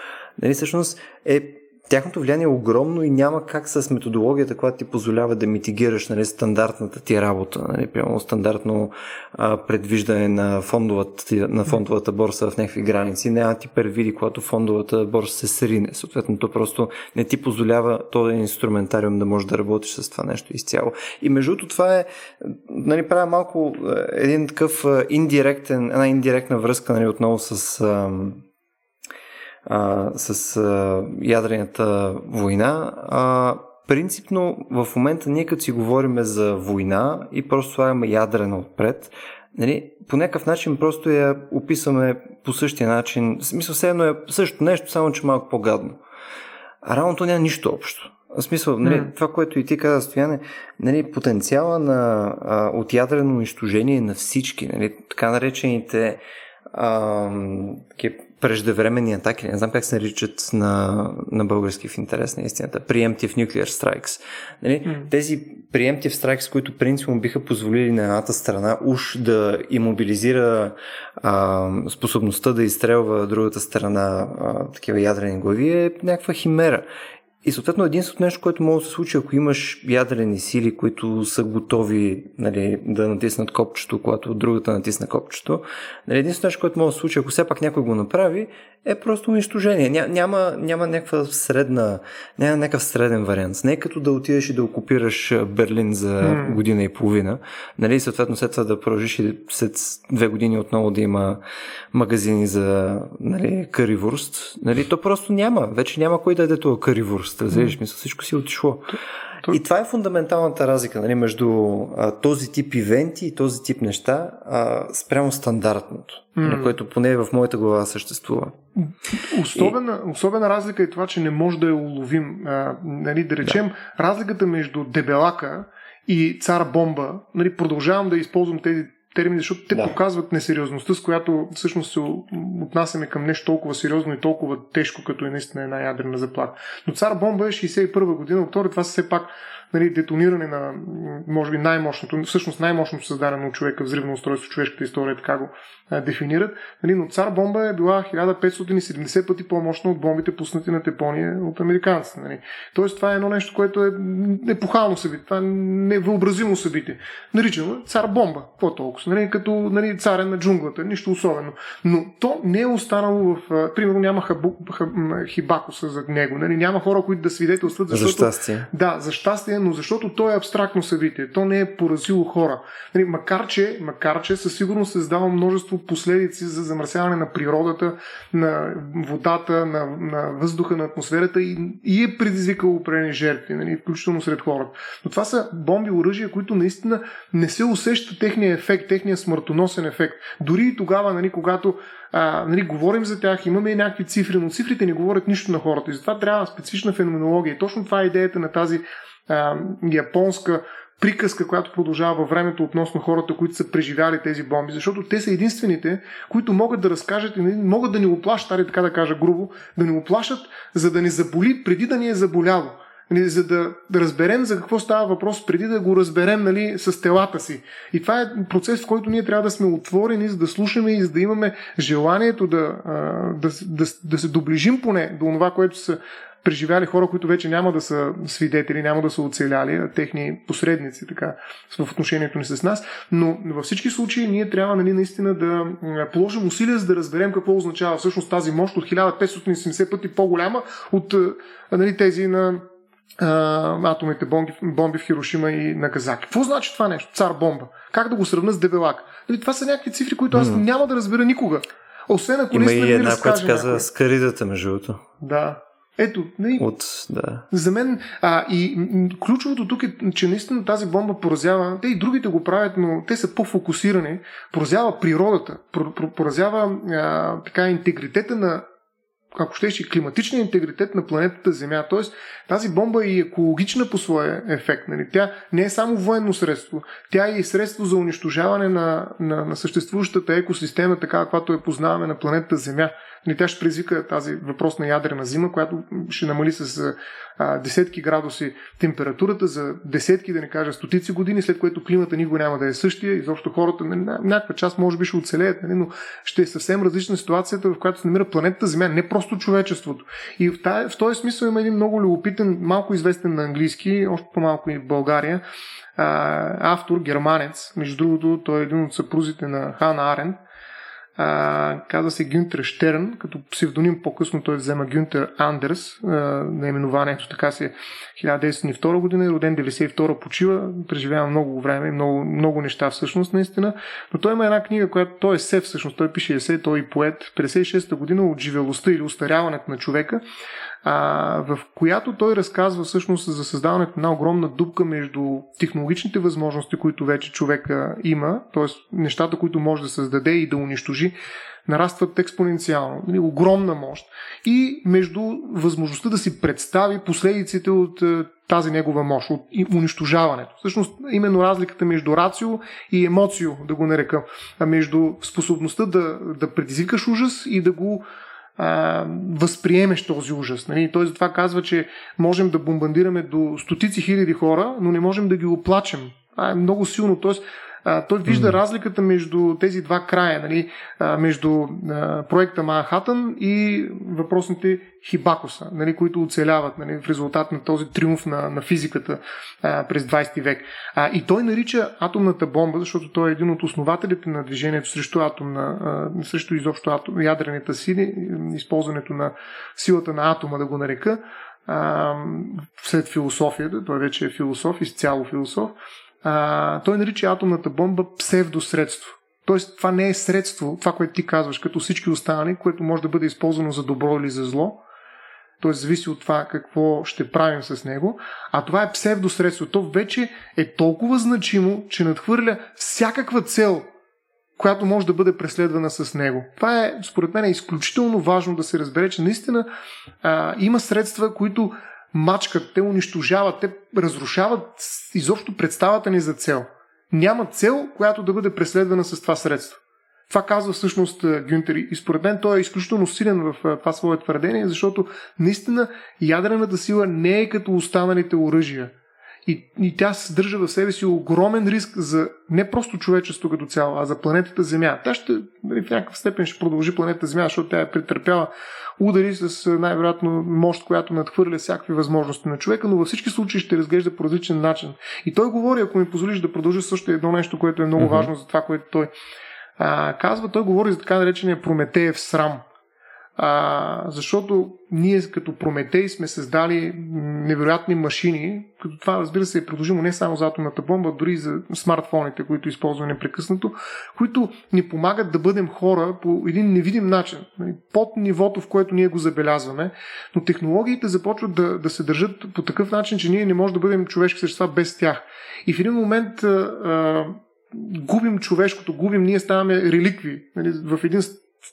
нали, всъщност е тяхното влияние е огромно и няма как с методологията, която ти позволява да митигираш нали, стандартната ти работа, нали, прямо стандартно а, предвиждане на фондовата, на фондовата борса в някакви граници, няма ти первиди, когато фондовата борса се срине. Съответно, то просто не ти позволява този инструментариум да можеш да работиш с това нещо изцяло. И между другото, това е, нали, правя малко един такъв индиректен, една индиректна връзка нали, отново с а, с а, ядрената война. А, принципно в момента ние като си говорим за война и просто слагаме ядрена отпред, нали, по някакъв начин просто я описваме по същия начин. В смисъл, все едно е също нещо, само че малко по-гадно. А равното няма нищо общо. В смисъл, нали, mm. това, което и ти каза, Стояне, нали, потенциала на, а, от ядрено унищожение на всички, нали, така наречените а, преждевременни атаки, не знам как се наричат на, на български в интерес на истината, preemptive nuclear strikes. Нали? Mm. Тези preemptive strikes, които принципно биха позволили на едната страна уж да имобилизира а, способността да изстрелва другата страна а, такива ядрени глави, е някаква химера. И съответно единственото нещо, което може да се случи, ако имаш ядрени сили, които са готови нали, да натиснат копчето, когато другата натисне копчето, нали, единственото нещо, което може да се случи, ако все пак някой го направи, е просто унищожение. Ня, няма, няма някаква средна, няма някакъв среден вариант. Не е като да отидеш и да окупираш Берлин за mm. година и половина, нали, съответно след това да продължиш и след две години отново да има магазини за нали, каривурст. Нали, то просто няма. Вече няма кой да даде това каривурст. Разбираш, мисля, всичко си е отишло. И това е фундаменталната разлика нали, между а, този тип ивенти и този тип неща а, спрямо стандартното, mm. на което поне в моята глава съществува. Особена, и... особена разлика е това, че не може да я уловим. А, нали, да речем, да. разликата между дебелака и цар бомба, нали, продължавам да използвам тези термини, защото те да. показват несериозността, с която всъщност се отнасяме към нещо толкова сериозно и толкова тежко, като е наистина една ядрена заплата. Но цар бомба е 61 година, октомври, това са все пак нали, детониране на, може би, най-мощното, всъщност най-мощното създадено от човека взривно устройство в човешката история, така го дефинират. Нали, но цар бомба е била 1570 пъти по-мощна от бомбите пуснати на Тепония от американците. Нали. Тоест това е едно нещо, което е епохално събитие, това е невъобразимо събитие. Наричаме цар бомба. Какво толкова? Нали, като нали, царен на джунглата, нищо особено. Но то не е останало в... Примерно няма хабу, хаб, хибакуса за него. Нали, няма хора, които да свидетелстват, защото... За щастие. Да, за щастие, но защото то е абстрактно събитие. То не е поразило хора. Нали, макар, че, макар, че със сигурност създава множество последици за замърсяване на природата, на водата, на, на въздуха, на атмосферата и, и е предизвикало определени жертви, нали, включително сред хората. Но това са бомби, оръжия, които наистина не се усеща техния ефект, техния смъртоносен ефект. Дори и тогава, нали, когато а, нали, говорим за тях, имаме и някакви цифри, но цифрите не говорят нищо на хората. И затова трябва специфична феноменология. И точно това е идеята на тази а, японска приказка, която продължава във времето относно хората, които са преживяли тези бомби, защото те са единствените, които могат да разкажат и могат да ни оплашат, али така да кажа грубо, да ни оплашат, за да ни заболи преди да ни е заболяло. Нали, за да, да разберем за какво става въпрос, преди да го разберем нали, с телата си. И това е процес, в който ние трябва да сме отворени, за да слушаме и за да имаме желанието да, да, да, да се доближим поне до това, което са преживяли хора, които вече няма да са свидетели, няма да са оцеляли, а техни посредници така, в отношението ни с нас. Но във всички случаи ние трябва нали, наистина да положим усилия, за да разберем какво означава всъщност тази мощ от 1570 пъти по-голяма от нали, тези на а, атомните бомби, бомби в Хирошима и Нагазаки. Какво значи това нещо? Цар бомба. Как да го сравня с Дебелак? Нали, това са някакви цифри, които аз mm. няма да разбера никога. Освен ако Има и една, която казва скаридата, между другото. Да. Ето, не, От, да. за мен, а, и ключовото тук е, че наистина тази бомба поразява, те и другите го правят, но те са по-фокусирани, поразява природата, поразява а, така интегритета на ако щеш, климатичния интегритет на планетата Земя. Тоест, тази бомба е екологична по своя ефект. Нали? Тя не е само военно средство, тя е и средство за унищожаване на, на, на съществуващата екосистема, така каквато я познаваме на планетата Земя. Нали, тя ще предизвика тази въпрос на ядрена зима, която ще намали с а, десетки градуси температурата за десетки, да не кажа стотици години, след което климата никога няма да е същия. Изобщо хората, нали, някаква част може би ще оцелеят, нали, но ще е съвсем различна ситуацията, в която се намира планетата Земя. Не просто човечеството. И в, тая, в този смисъл има един много любопитен, малко известен на английски, още по-малко и в България, а, автор, германец. Между другото, той е един от съпрузите на Хан Арен. А, казва се Гюнтер Штерн, като псевдоним по-късно той взема Гюнтер Андерс, а, наименованието така се 1902 година, роден 92 почива, преживява много време, много, много неща всъщност наистина, но той има една книга, която той е се всъщност, той пише есе, той е поет, 56 година от живелостта или устаряването на човека, а, в която той разказва всъщност за създаването на огромна дупка между технологичните възможности, които вече човека има, т.е. нещата, които може да създаде и да унищожи, нарастват експоненциално. Нали, огромна мощ. И между възможността да си представи последиците от е, тази негова мощ, от унищожаването. Всъщност, именно разликата между рацио и емоцио, да го нарека, между способността да, да предизвикаш ужас и да го а, възприемеш този ужас. Нали? Той затова казва, че можем да бомбандираме до стотици хиляди хора, но не можем да ги оплачем. Това е много силно. Тоест, а, той вижда mm. разликата между тези два края, нали, а, между а, проекта Манхатън и въпросните Хибакоса, нали, които оцеляват нали, в резултат на този триумф на, на физиката а, през 20 век. А, и той нарича атомната бомба, защото той е един от основателите на движението срещу атомна, а, срещу изобщо атом, ядрените сили, използването на силата на атома, да го нарека, а, след философията, той вече е философ, изцяло философ, а, той нарича атомната бомба псевдосредство. Тоест, това не е средство, това, което ти казваш, като всички останали, което може да бъде използвано за добро или за зло. Т.е. зависи от това какво ще правим с него. А това е псевдосредство. То вече е толкова значимо, че надхвърля всякаква цел, която може да бъде преследвана с него. Това е, според мен, е изключително важно да се разбере, че наистина а, има средства, които мачкат, те унищожават, те разрушават изобщо представата ни за цел. Няма цел, която да бъде преследвана с това средство. Това казва всъщност Гюнтер и според мен той е изключително силен в това свое твърдение, защото наистина ядрената сила не е като останалите оръжия. И, и тя съдържа в себе си огромен риск за не просто човечество като цяло, а за планетата Земя. Тя ще, нали, в някакъв степен ще продължи планетата Земя, защото тя е претърпяла удари с най-вероятно мощ, която надхвърля всякакви възможности на човека, но във всички случаи ще разглежда по различен начин. И той говори, ако ми позволиш да продължа също едно нещо, което е много mm-hmm. важно за това, което той а, казва. Той говори за така наречения Прометеев срам. А, защото ние като Прометей сме създали невероятни машини, като това разбира се е продължимо не само за атомната бомба, дори за смартфоните, които използваме непрекъснато, които ни помагат да бъдем хора по един невидим начин, нали, под нивото, в което ние го забелязваме, но технологиите започват да, да се държат по такъв начин, че ние не можем да бъдем човешки същества без тях. И в един момент а, а, губим човешкото, губим, ние ставаме реликви нали, в един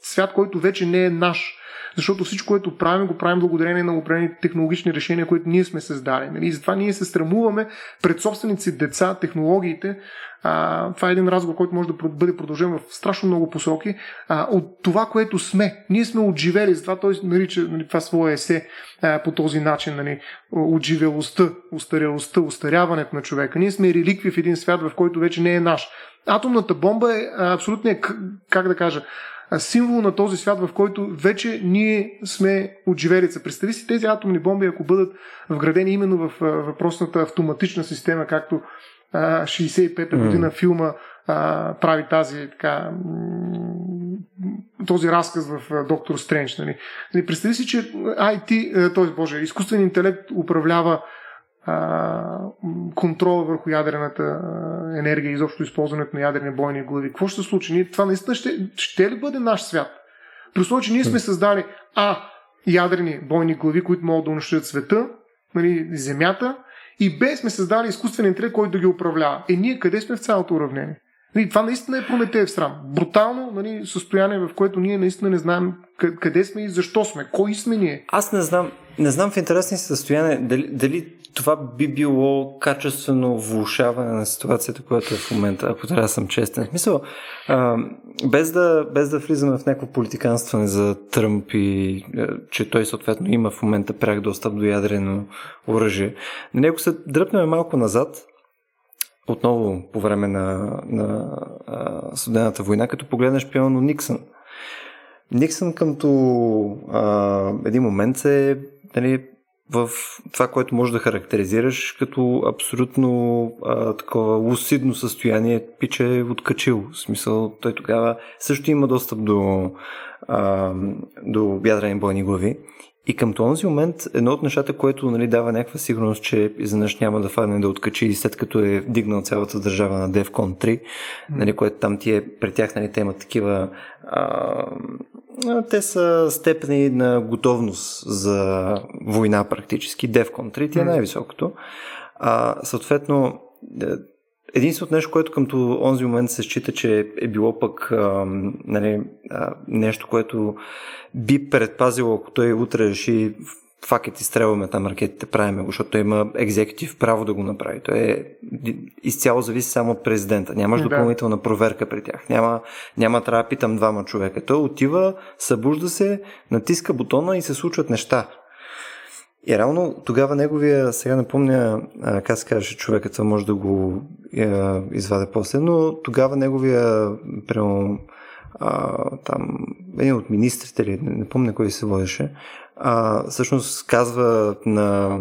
свят, който вече не е наш. Защото всичко, което правим, го правим благодарение на определени технологични решения, които ние сме създали. Нали? И затова ние се страмуваме пред собствените си деца, технологиите. А, това е един разговор, който може да бъде продължен в страшно много посоки. А, от това, което сме. Ние сме отживели, затова той нарича нали, това свое есе а, по този начин. Нали, отживелостта, устарелостта, устаряването на човека. Ние сме реликви в един свят, в който вече не е наш. Атомната бомба е абсолютно, как да кажа, символ на този свят, в който вече ние сме отживелица. Представи си тези атомни бомби, ако бъдат вградени именно в въпросната автоматична система, както 65-та година филма а, прави тази така този разказ в Доктор Стрендж. Нали. нали представи си, че IT, т.е. Боже, изкуствен интелект управлява контрола върху ядрената енергия изобщо използването на ядрени бойни глави. Какво ще се случи? Ние, това наистина ще, ще ли бъде наш свят? При условие, че ние сме създали А. Ядрени бойни глави, които могат да унищожат света, нали, земята, и Б. сме създали изкуствен интелект, който да ги управлява. Е, ние къде сме в цялото уравнение? Нали, това наистина е Прометеев срам. Брутално нали, състояние, в което ние наистина не знаем къде сме и защо сме, кой сме ние. Аз не знам, не знам в интересни състояние дали, дали това би било качествено влушаване на ситуацията, която е в момента, ако трябва да съм честен. В смисъл, без, да, без да влизаме в някакво политиканстване за Тръмп и че той съответно има в момента пряк достъп до ядрено оръжие, на него се дръпнем малко назад, отново по време на, на а, война, като погледнеш пиано Никсън. Никсън къмто а, един момент се нали, в това, което може да характеризираш като абсолютно а, такова лусидно състояние, пиче е откачил. В смисъл, той тогава също има достъп до, а, до ядрени бойни глави. И към този момент едно от нещата, което нали, дава някаква сигурност, че изведнъж няма да фадне да откачи след като е дигнал цялата държава на DEFCON 3, нали, което там ти е, при тях нали, те имат такива а, те са степени на готовност за война практически. DEFCON 3 ти е най-високото. А, съответно, е, единственото нещо, което към онзи момент се счита, че е било пък а, нали, а, нещо, което би предпазило, ако той утре реши факет изстрелваме там ракетите, правиме го, защото има екзекутив право да го направи. Той е изцяло зависи само от президента. Нямаш допълнителна проверка при тях. Няма, няма трябва да питам двама човека. Той отива, събужда се, натиска бутона и се случват неща. И реално тогава неговия, сега напомня как се казваше човекът, може да го е, изваде после, но тогава неговия прямо а, там, един от министрите, или не, не помня кой се водеше, а, всъщност казва на,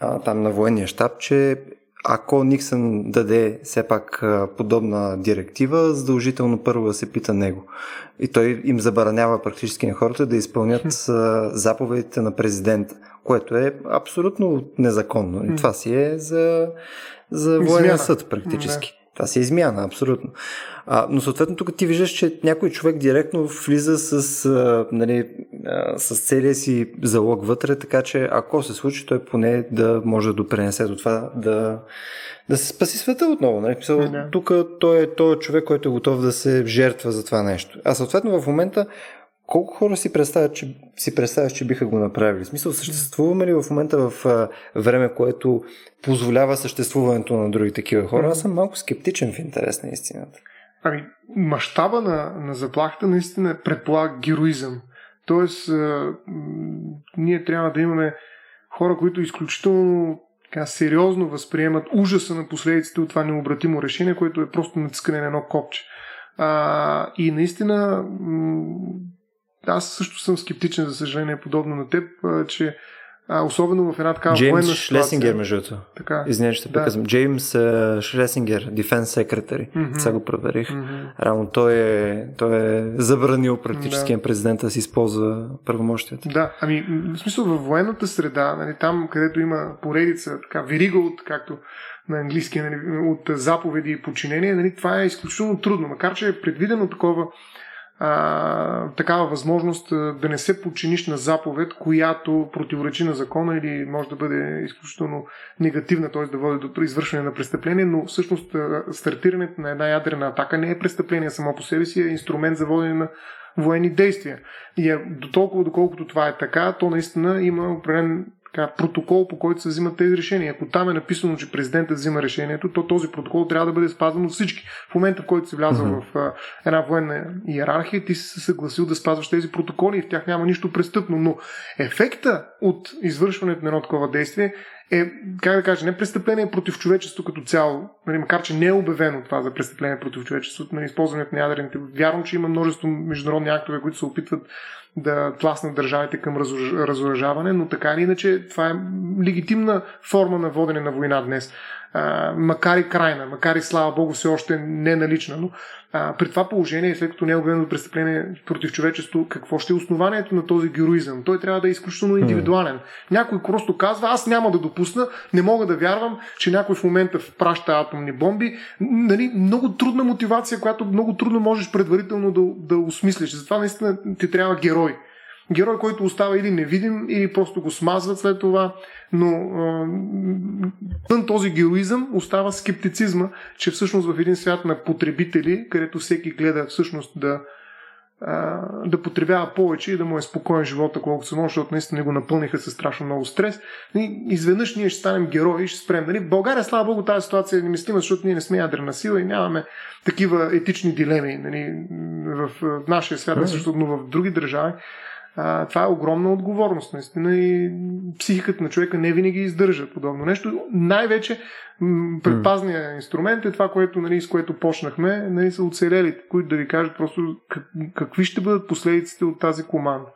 а, там на военния щаб, че ако Никсън даде все пак подобна директива, задължително първо да се пита него. И той им забранява практически на хората да изпълнят заповедите на президента, което е абсолютно незаконно. И това си е за, за военен съд практически. Това си е измяна, абсолютно. А, но съответно тук ти виждаш, че някой човек директно влиза с, а, нали, а, с целия си залог вътре, така че ако се случи, той поне да може да допренесе до това да, да се спаси света отново. Нали? Да. Тук той е той е човек, който е готов да се жертва за това нещо. А съответно в момента колко хора си представят, че, си представят, че биха го направили? В смисъл, съществуваме ли в момента в а, време, което позволява съществуването на други такива хора? Аз съм малко скептичен в интерес на истината. Ами, мащаба на, на заплахата наистина предполага героизъм. Тоест, а, ние трябва да имаме хора, които изключително така, сериозно възприемат ужаса на последиците от това необратимо решение, което е просто натискане на едно копче. А, и наистина аз също съм скептичен, за съжаление, подобно на теб, че а, особено в една такава Джеймс военна Шлесингер, между другото. Така. Извинявай, ще да. казвам. Джеймс uh, Шлесингер, Defense Secretary. Mm-hmm. Сега го проверих. Mm-hmm. Рано той е, той е забранил практически да. президента да си използва правомощията. Да, ами в смисъл във военната среда, нали, там където има поредица, така, верига от, както на английски, нали, от заповеди и подчинения, нали, това е изключително трудно. Макар, че е предвидено такова а, такава възможност да не се подчиниш на заповед, която противоречи на закона или може да бъде изключително негативна, т.е. да води до извършване на престъпление, но всъщност стартирането на една ядрена атака не е престъпление само по себе си, е инструмент за водене на военни действия. И до толкова, доколкото това е така, то наистина има определен така, протокол, по който се взимат тези решения. Ако там е написано, че президентът взима решението, то този протокол трябва да бъде спазван от всички. В момента, в който си влязъл mm-hmm. в а, една военна иерархия, ти си се съгласил да спазваш тези протоколи и в тях няма нищо престъпно. Но ефекта от извършването на едно такова действие е, как да кажа, не престъпление против човечество като цяло, нали, макар че не е обявено това за престъпление против човечеството, на нали, използването на ядрените. Вярвам, че има множество международни актове, които се опитват да тласнат държавите към разоръжаване, но така или иначе това е легитимна форма на водене на война днес. А, макар и крайна, макар и слава Богу все още не налична, но а, при това положение, след като не е обявено престъпление против човечество, какво ще е основанието на този героизъм? Той трябва да е изключително индивидуален. Някой просто казва, аз няма да допусна, не мога да вярвам, че някой в момента праща атомни бомби. Нали, много трудна мотивация, която много трудно можеш предварително да, да осмислиш. Затова наистина ти трябва герой. Герой, който остава или невидим, или просто го смазват след това, но тън този героизъм остава скептицизма, че всъщност в един свят на потребители, където всеки гледа всъщност да, да потребява повече и да му е спокоен живота, колкото се може, защото наистина го напълниха с страшно много стрес. И изведнъж ние ще станем герои и ще спрем. Нали? В България, слава Богу, тази ситуация е немислима, защото ние не сме ядрена сила и нямаме такива етични дилеми нали? в, в нашия свят, също, но в други държави а, това е огромна отговорност, наистина, и психиката на човека не винаги издържа подобно нещо. Най-вече предпазният инструмент е това, което, нали, с което почнахме, нали, са оцелелите, които да ви кажат просто как, какви ще бъдат последиците от тази команда.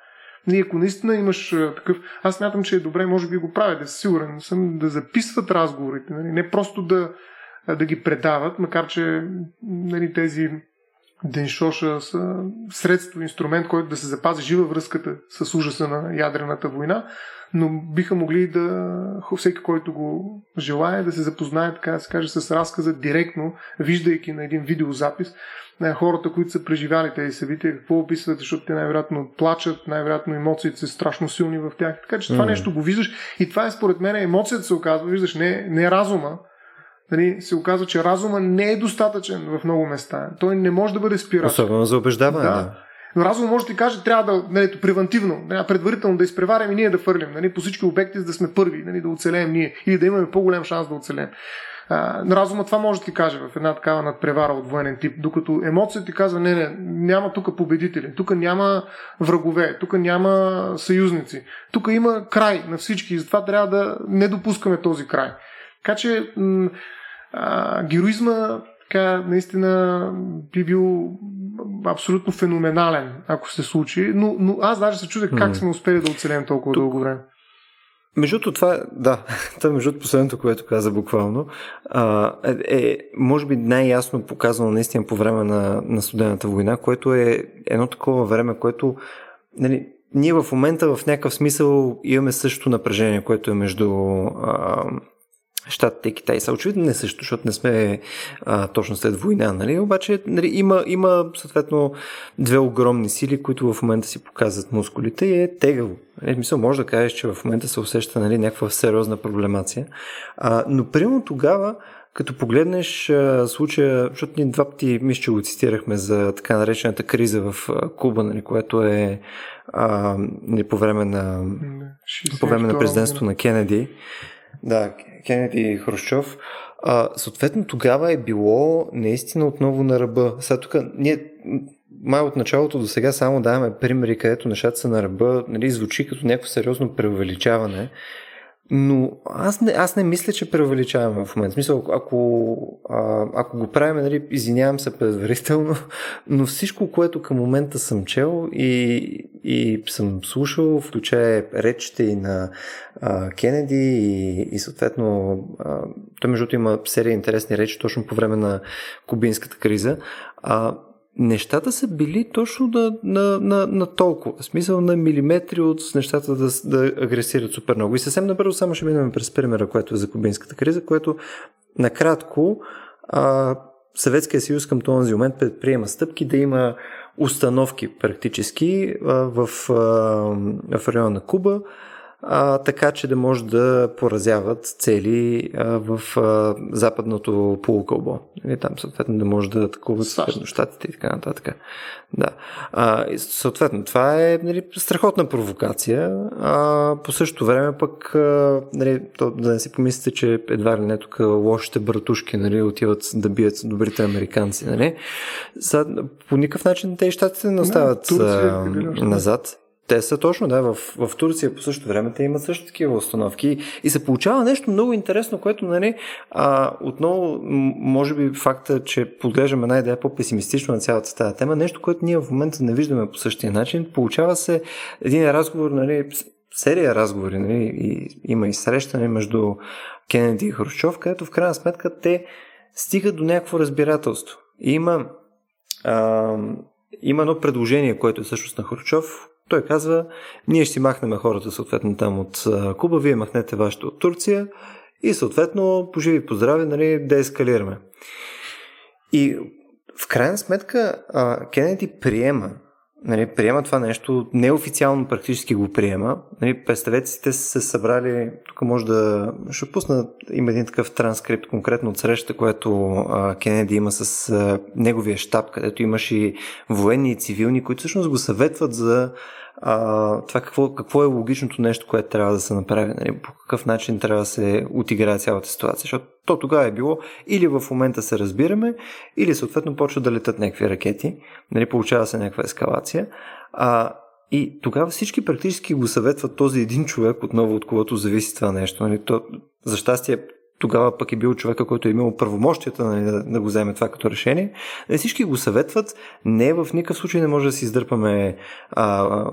Ние, ако наистина имаш такъв... Аз мятам, че е добре, може би го правя, да си сигурен съм, да записват разговорите, нали? не просто да, да ги предават, макар че нали, тези деншоша са средство, инструмент, който да се запази жива връзката с ужаса на ядрената война, но биха могли да, всеки, който го желая, да се запознае, така да се каже, с разказа директно, виждайки на един видеозапис на хората, които са преживяли тези събития, какво описват, защото те най-вероятно плачат, най-вероятно емоциите са страшно силни в тях. Така че това mm-hmm. нещо го виждаш и това е според мен емоцията се оказва, виждаш, не, не разума, нали, се оказва, че разума не е достатъчен в много места. Той не може да бъде спиращ. Особено за убеждаване. Да. да. Но разум може да ти каже, трябва да, нали, превентивно, нали, предварително да изпреварим и ние да фърлим нали, по всички обекти, за да сме първи, нали, да оцелеем ние или да имаме по-голям шанс да оцелеем. А, разума това може да ти каже в една такава надпревара от военен тип, докато емоцията ти казва, не, не, няма тук победители, тук няма врагове, тук няма съюзници, тук има край на всички и затова трябва да не допускаме този край. Така че м- а, героизма така наистина би бил абсолютно феноменален, ако се случи, но, но аз даже се чудех как сме успели да оцелем толкова дълго време. Между това, да, това между последното, което каза буквално, а, е, е, може би най-ясно показано наистина по време на, на студената война, което е едно такова време, което нали, ние в момента в някакъв смисъл имаме същото напрежение, което е между а, Штатите и Китай са очевидно не също, защото не сме а, точно след война, нали? Обаче нали, има, има съответно две огромни сили, които в момента си показват мускулите и е тегаво. Е, мисъл, може да кажеш, че в момента се усеща нали, някаква сериозна проблемация. А, но примерно тогава, като погледнеш а, случая, защото ние два пъти мисля, че го цитирахме за така наречената криза в а, Куба, нали, което е а, нали, по време на, по време на президентството на Кенеди. Да, Кеннеди и Хрущов, а, съответно тогава е било наистина отново на ръба. Сега тук ние май от началото до сега само даваме примери, където нещата са на ръба, нали, звучи като някакво сериозно преувеличаване, но аз не, аз не мисля, че преувеличаваме в момента. Смисъл, ако, ако го правим, нали, извинявам се предварително, но всичко, което към момента съм чел и, и съм слушал, включая речите и на а, Кенеди и, и съответно а, той между има серия интересни речи точно по време на кубинската криза. А, нещата са били точно на, на, на, на толкова. В смисъл на милиметри от нещата да, да агресират супер много. И съвсем набързо само ще минем през примера, което е за кубинската криза, което накратко а, Съветския съюз към този момент предприема стъпки да има установки практически а, в, а, в района на Куба, а, така че да може да поразяват цели а, в а, западното полукълбо. И там съответно да може да атакуват щатите и така нататък. Да. А, и, съответно, това е нали, страхотна провокация. А, по същото време пък а, нали, то, да не си помислите, че едва ли не тук лошите братушки нали, отиват да бият добрите американци. Нали. Са, по никакъв начин те и щатите не остават не, назад. Те са точно, да, в, в Турция по същото време те имат също такива установки и се получава нещо много интересно, което, нали, а, отново, може би факта, че подглеждаме идея по-песимистично на цялата тази тема, нещо, което ние в момента не виждаме по същия начин, получава се един разговор, нали, серия разговори, нали, и има и срещане между Кенеди и Хрущов, където в крайна сметка те стигат до някакво разбирателство. И има, а, има едно предложение, което е всъщност на Хрущов, той казва, ние ще махнем хората съответно там от Куба, вие махнете вашето от Турция и съответно поживи по здраве, нали, да ескалираме. И в крайна сметка Кенеди приема нали, приема това нещо, неофициално практически го приема. Нали, представете си, те са се събрали, тук може да, ще пусна, има един такъв транскрипт конкретно от среща, което а, Кенеди има с а, неговия щаб, където имаш и военни и цивилни, които всъщност го съветват за а, това какво, какво е логичното нещо, което трябва да се направи, нали, по какъв начин трябва да се отиграе цялата ситуация, защото то тогава е било или в момента се разбираме, или съответно почва да летат някакви ракети, нали, получава се някаква ескалация. А, и тогава всички практически го съветват този един човек, отново от когото зависи това нещо. Нали? То, за щастие, тогава пък е бил човека, който е имал правомощията нали, да, да го вземе това като решение. Не всички го съветват. Не, в никакъв случай не може да си издърпаме а,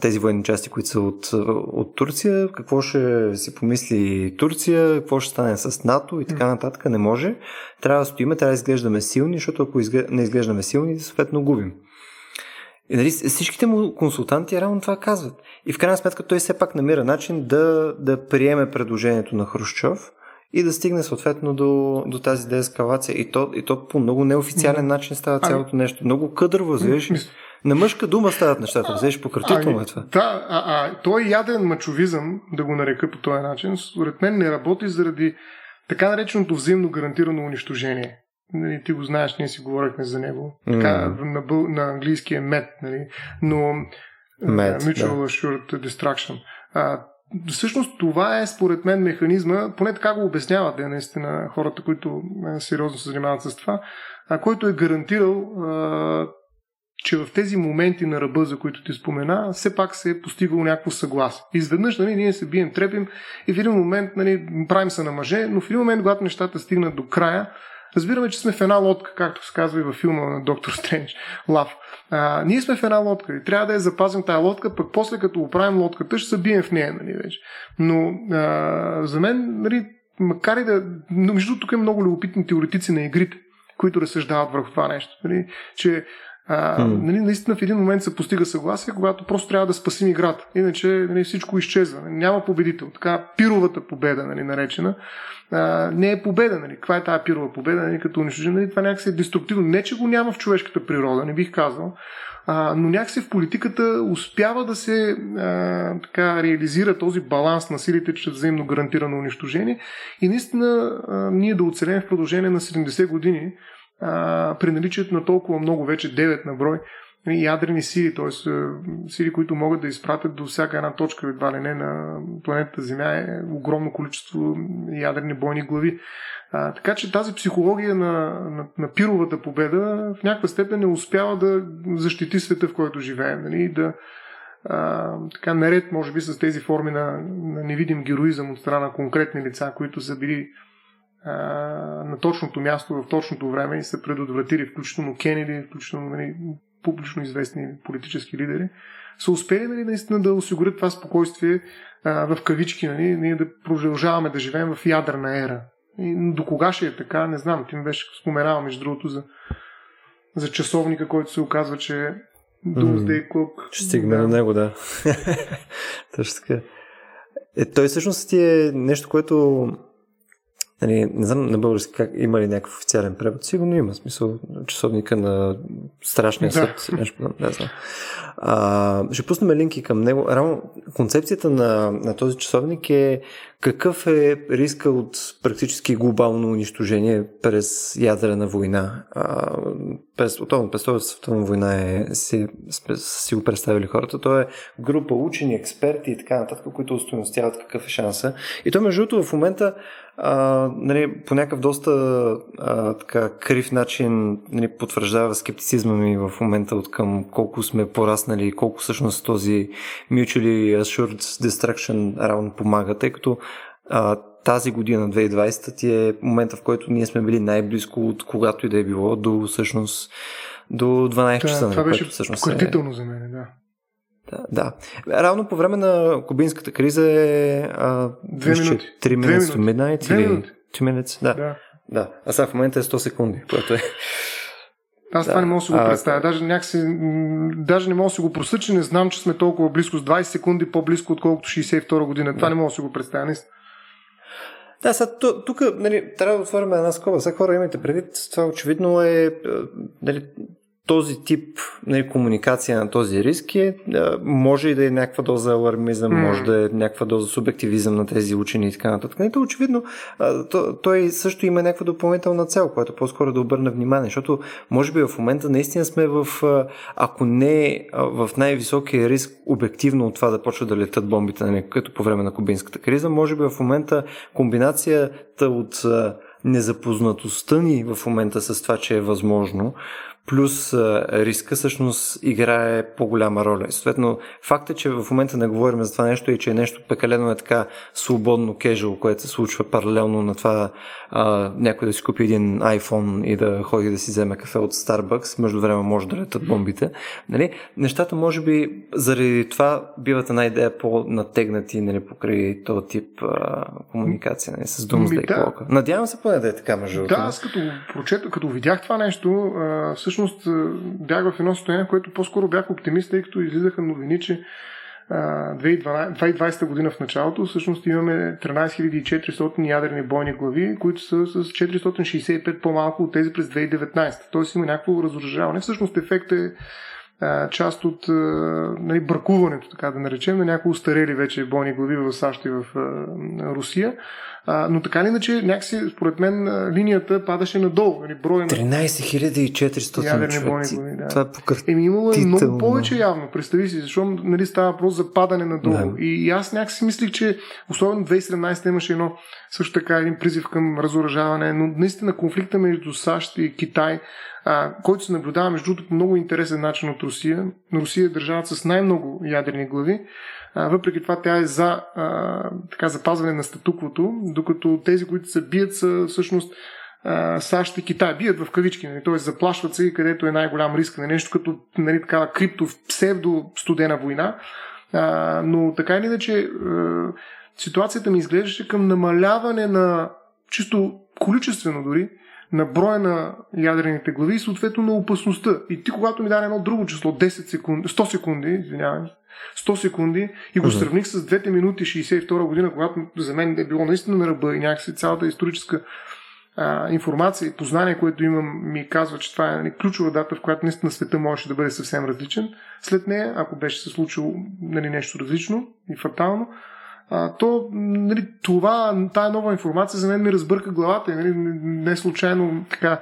тези военни части, които са от, от Турция. Какво ще си помисли Турция, какво ще стане с НАТО и така нататък. Не може. Трябва да стоиме, трябва да изглеждаме силни, защото ако не изглеждаме силни, съответно губим. И нали, всичките му консултанти равно това казват. И в крайна сметка той все пак намира начин да, да приеме предложението на Хрущов и да стигне съответно до, до тази деескалация. И то, и то по много неофициален начин става ами- цялото нещо. Много къдърво, знаеш. На мъжка дума стават нещата, взеш пократително е това. Да, а, а той яден мачовизъм, да го нарека по този начин, според мен не работи заради така нареченото взаимно гарантирано унищожение. Нали, ти го знаеш, ние си говорихме за него. Така, mm. на, бъл, на английски е MED, нали? но Med, Mutual да. Assured Destruction. А, всъщност това е според мен механизма, поне така го обясняват да, наистина хората, които сериозно се занимават с това, а, който е гарантирал че в тези моменти на ръба, за които ти спомена, все пак се е постигало някакво съгласие. Изведнъж нали, ние се бием, трепим и в един момент нали, правим се на мъже, но в един момент, когато нещата стигнат до края, разбираме, че сме в една лодка, както се казва и във филма на Доктор Стрендж, Лав. Ние сме в една лодка и трябва да я запазим тази лодка, пък после като оправим лодката, ще се бием в нея, нали, вече. Но а, за мен, нали, макар и да... Между тук е много любопитни теоретици на игрите, които разсъждават върху това нещо. Нали, че а, mm. нали, наистина в един момент се постига съгласие, когато просто трябва да спасим играта. Иначе нали, всичко изчезва. Няма победител. Така пировата победа, нали, наречена, а, не е победа. Нали. Каква е тази пирова победа? Нали, като унищожим, нали, това някакси е деструктивно. Не, че го няма в човешката природа, не бих казал. А, но някакси в политиката успява да се а, така, реализира този баланс на силите чрез взаимно гарантирано унищожение и наистина а, ние да оцелем в продължение на 70 години при наличието на толкова много, вече 9 на брой, ядрени сили, т.е. сили, които могат да изпратят до всяка една точка, едва ли не, на планетата Земя е огромно количество ядрени бойни глави. А, така че тази психология на, на, на пировата победа в някаква степен не успява да защити света, в който живеем. Нали? Да, а, така наред, може би, с тези форми на, на невидим героизъм от страна на конкретни лица, които са били а, на точното място в точното време и са предотвратили, включително Кенеди, включително нали, публично известни политически лидери, са успели нали, наистина да осигурят това спокойствие а, в кавички, нали, ние да продължаваме да живеем в ядрена ера. И до кога ще е така, не знам. Ти ми беше споменава, между другото, за, за часовника, който се оказва, че е Doomsday Clock. Ще стигне да. на него, да. Точно така. Е, той всъщност е нещо, което Нали, не знам на български как има ли някакъв официален превод. Сигурно има смисъл часовника на страшния съд. Да. Нещо, не знам. А, ще пуснем линки към него. Рано, концепцията на, на този часовник е какъв е риска от практически глобално унищожение през ядрена война? А, през, отново, през този световна война е, си, си го представили хората. То е група учени, експерти и така нататък, които устоястяват какъв е шанса. И то между другото в момента а, нали, по някакъв доста а, така крив начин нали, потвърждава скептицизма ми в момента от към колко сме пораснали, колко всъщност този Mutually Assured Destruction Round помага, тъй като а, тази година, 2020, ти е момента, в който ние сме били най-близко от когато и да е било до всъщност до 12 часа. Да, това беше всъщност е... за мен, да. Да, да. Равно по време на кубинската криза е... А, Две минути. 3 минути to midnight Две или... Минути. 2 minutes, да. да. Да, а сега в момента е 100 секунди, което е... Аз да. това не мога да си го представя. Даже, някакси, даже не мога да си го проследя, че не знам, че сме толкова близко с 20 секунди по-близко, отколкото 62 година. Това да. не мога да си го представя. Наистина. Да, сега тук нали, трябва да отворим една скоба. Сега хора имайте предвид, това очевидно е нали, този тип нали, комуникация на този риск е, може и да е някаква доза алармизъм, mm. може да е някаква доза субективизъм на тези учени и така нататък. Не, то очевидно той също има някаква допълнителна цел, която по-скоро да обърне внимание, защото може би в момента наистина сме в, ако не в най-високия риск обективно от това да почва да летат бомбите, нали, като по време на кубинската криза, може би в момента комбинацията от незапознатостта ни в момента с това, че е възможно, плюс риска всъщност играе по-голяма роля. И съответно, факт е, че в момента не говорим за това нещо и че е нещо пекалено е така свободно, кежуал, което се случва паралелно на това а, някой да си купи един iPhone и да ходи да си вземе кафе от Starbucks, между време може да летат бомбите. Нали? Нещата може би заради това биват една идея по-натегнати нали, покрай този тип а, комуникация нали, с Doomsday да. Clock. Надявам се поне да е така, между Да, аз като, прочета, като видях това нещо, а, всъщност бях в едно състояние, което по-скоро бях оптимист, тъй като излизаха новини, че 2020 година в началото всъщност имаме 13 400 ядрени бойни глави, които са с 465 по-малко от тези през 2019. Тоест има някакво разоръжаване. Всъщност ефектът е част от нали, бракуването, така да наречем, на някои устарели вече бойни глави в САЩ и в Русия. А, но така или иначе, някакси, според мен, линията падаше надолу. Нали, броя 13 400 човек. Да. Това е покръв... Еми, имало е много повече явно. Представи си, защото нали, става въпрос за падане надолу. Да. И, и аз някакси мислих, че особено 2017 имаше едно също така един призив към разоръжаване, но наистина конфликта между САЩ и Китай а, който се наблюдава между другото по много интересен начин от Русия. Русия е държавата с най-много ядрени глави. Въпреки това тя е за така, запазване на статуквото, докато тези, които се бият са всъщност САЩ и Китай. Бият в кавички, нали? т.е. заплашват се и където е най-голям риск на нещо като нали, такава крипто псевдо студена война. А, но така или иначе ситуацията ми изглеждаше към намаляване на чисто количествено дори на броя на ядрените глави и съответно на опасността. И ти, когато ми даде едно друго число, 10 секунди, 100 секунди, извинявай, 100 секунди и го сравних с 2 минути 62 година, когато за мен е било наистина на ръба и някакси цялата историческа а, информация и познание, което имам, ми казва, че това е нали, ключова дата, в която наистина света можеше да бъде съвсем различен. След нея, ако беше се случило нали, нещо различно и фатално, а, то нали, това, тая нова информация за мен ми разбърка главата. Нали, не случайно така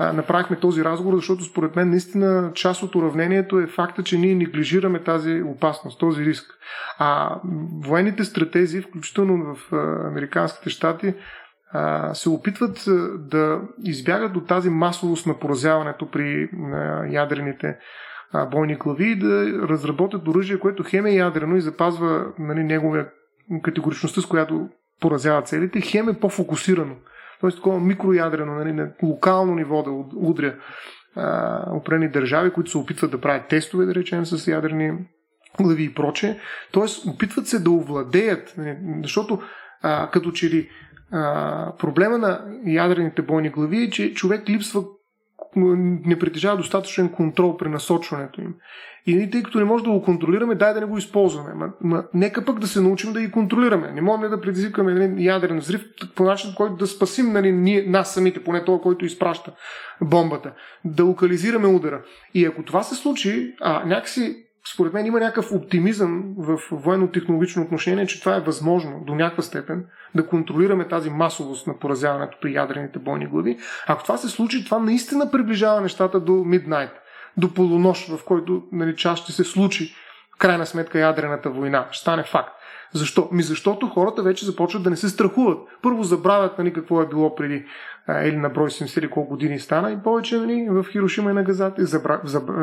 направихме този разговор, защото според мен наистина част от уравнението е факта, че ние неглижираме тази опасност, този риск. А военните стратези, включително в Американските щати, се опитват да избягат от тази масовост на поразяването при ядрените бойни глави и да разработят оръжие, което хем е ядрено и запазва нали, неговия категоричността, с която поразява целите, хем е по-фокусирано. Тоест такова микроядрено, нали, на локално ниво да удря определени държави, които се опитват да правят тестове, да речем, с ядрени глави и проче. Тоест, опитват се да овладеят, нали, защото а, като че ли а, проблема на ядрените бойни глави е, че човек липсва не притежава достатъчен контрол при насочването им. И тъй като не можем да го контролираме, дай да не го използваме. Ма, ма, нека пък да се научим да ги контролираме. Не можем да предизвикаме нали, ядрен взрив по начин, който да спасим нали, ние, нас самите, поне това, който изпраща бомбата. Да локализираме удара. И ако това се случи, а някакси според мен има някакъв оптимизъм в военно-технологично отношение, че това е възможно до някаква степен да контролираме тази масовост на поразяването при ядрените бойни глави. Ако това се случи, това наистина приближава нещата до миднайт, до полунощ, в който нали, част ще се случи крайна сметка ядрената война. Ще стане факт. Защо? Ми защото хората вече започват да не се страхуват. Първо забравят нали, какво е било преди или на брой 70 или колко години стана и повече нали, в Хирошима и на Газата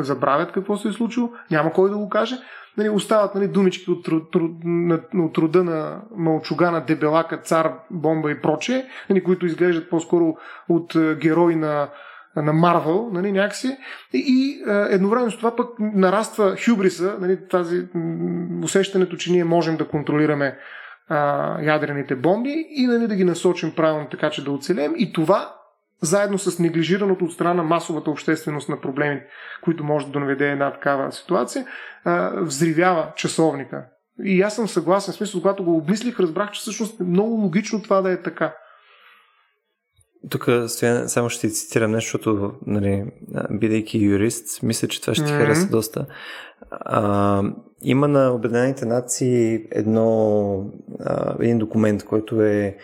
забравят какво се е случило, няма кой да го каже. Нали, остават нали, думички от, труд, на, от труда на Малчугана, Дебелака, Цар, Бомба и прочее, нали, които изглеждат по-скоро от герои на на Марвел, нали, някакси. И, едновременно с това пък нараства хюбриса, нали, тази усещането, че ние можем да контролираме а, ядрените бомби и нали, да ги насочим правилно така, че да оцелем. И това заедно с неглижираното от страна масовата общественост на проблеми, които може да доведе една такава ситуация, а, взривява часовника. И аз съм съгласен, в смисъл, когато го обмислих, разбрах, че всъщност е много логично това да е така. Тук стоя, само ще ти цитирам нещо, защото, нали, бидейки юрист, мисля, че това ще ти mm-hmm. хареса доста. А, има на Обединените нации едно, а, един документ, който е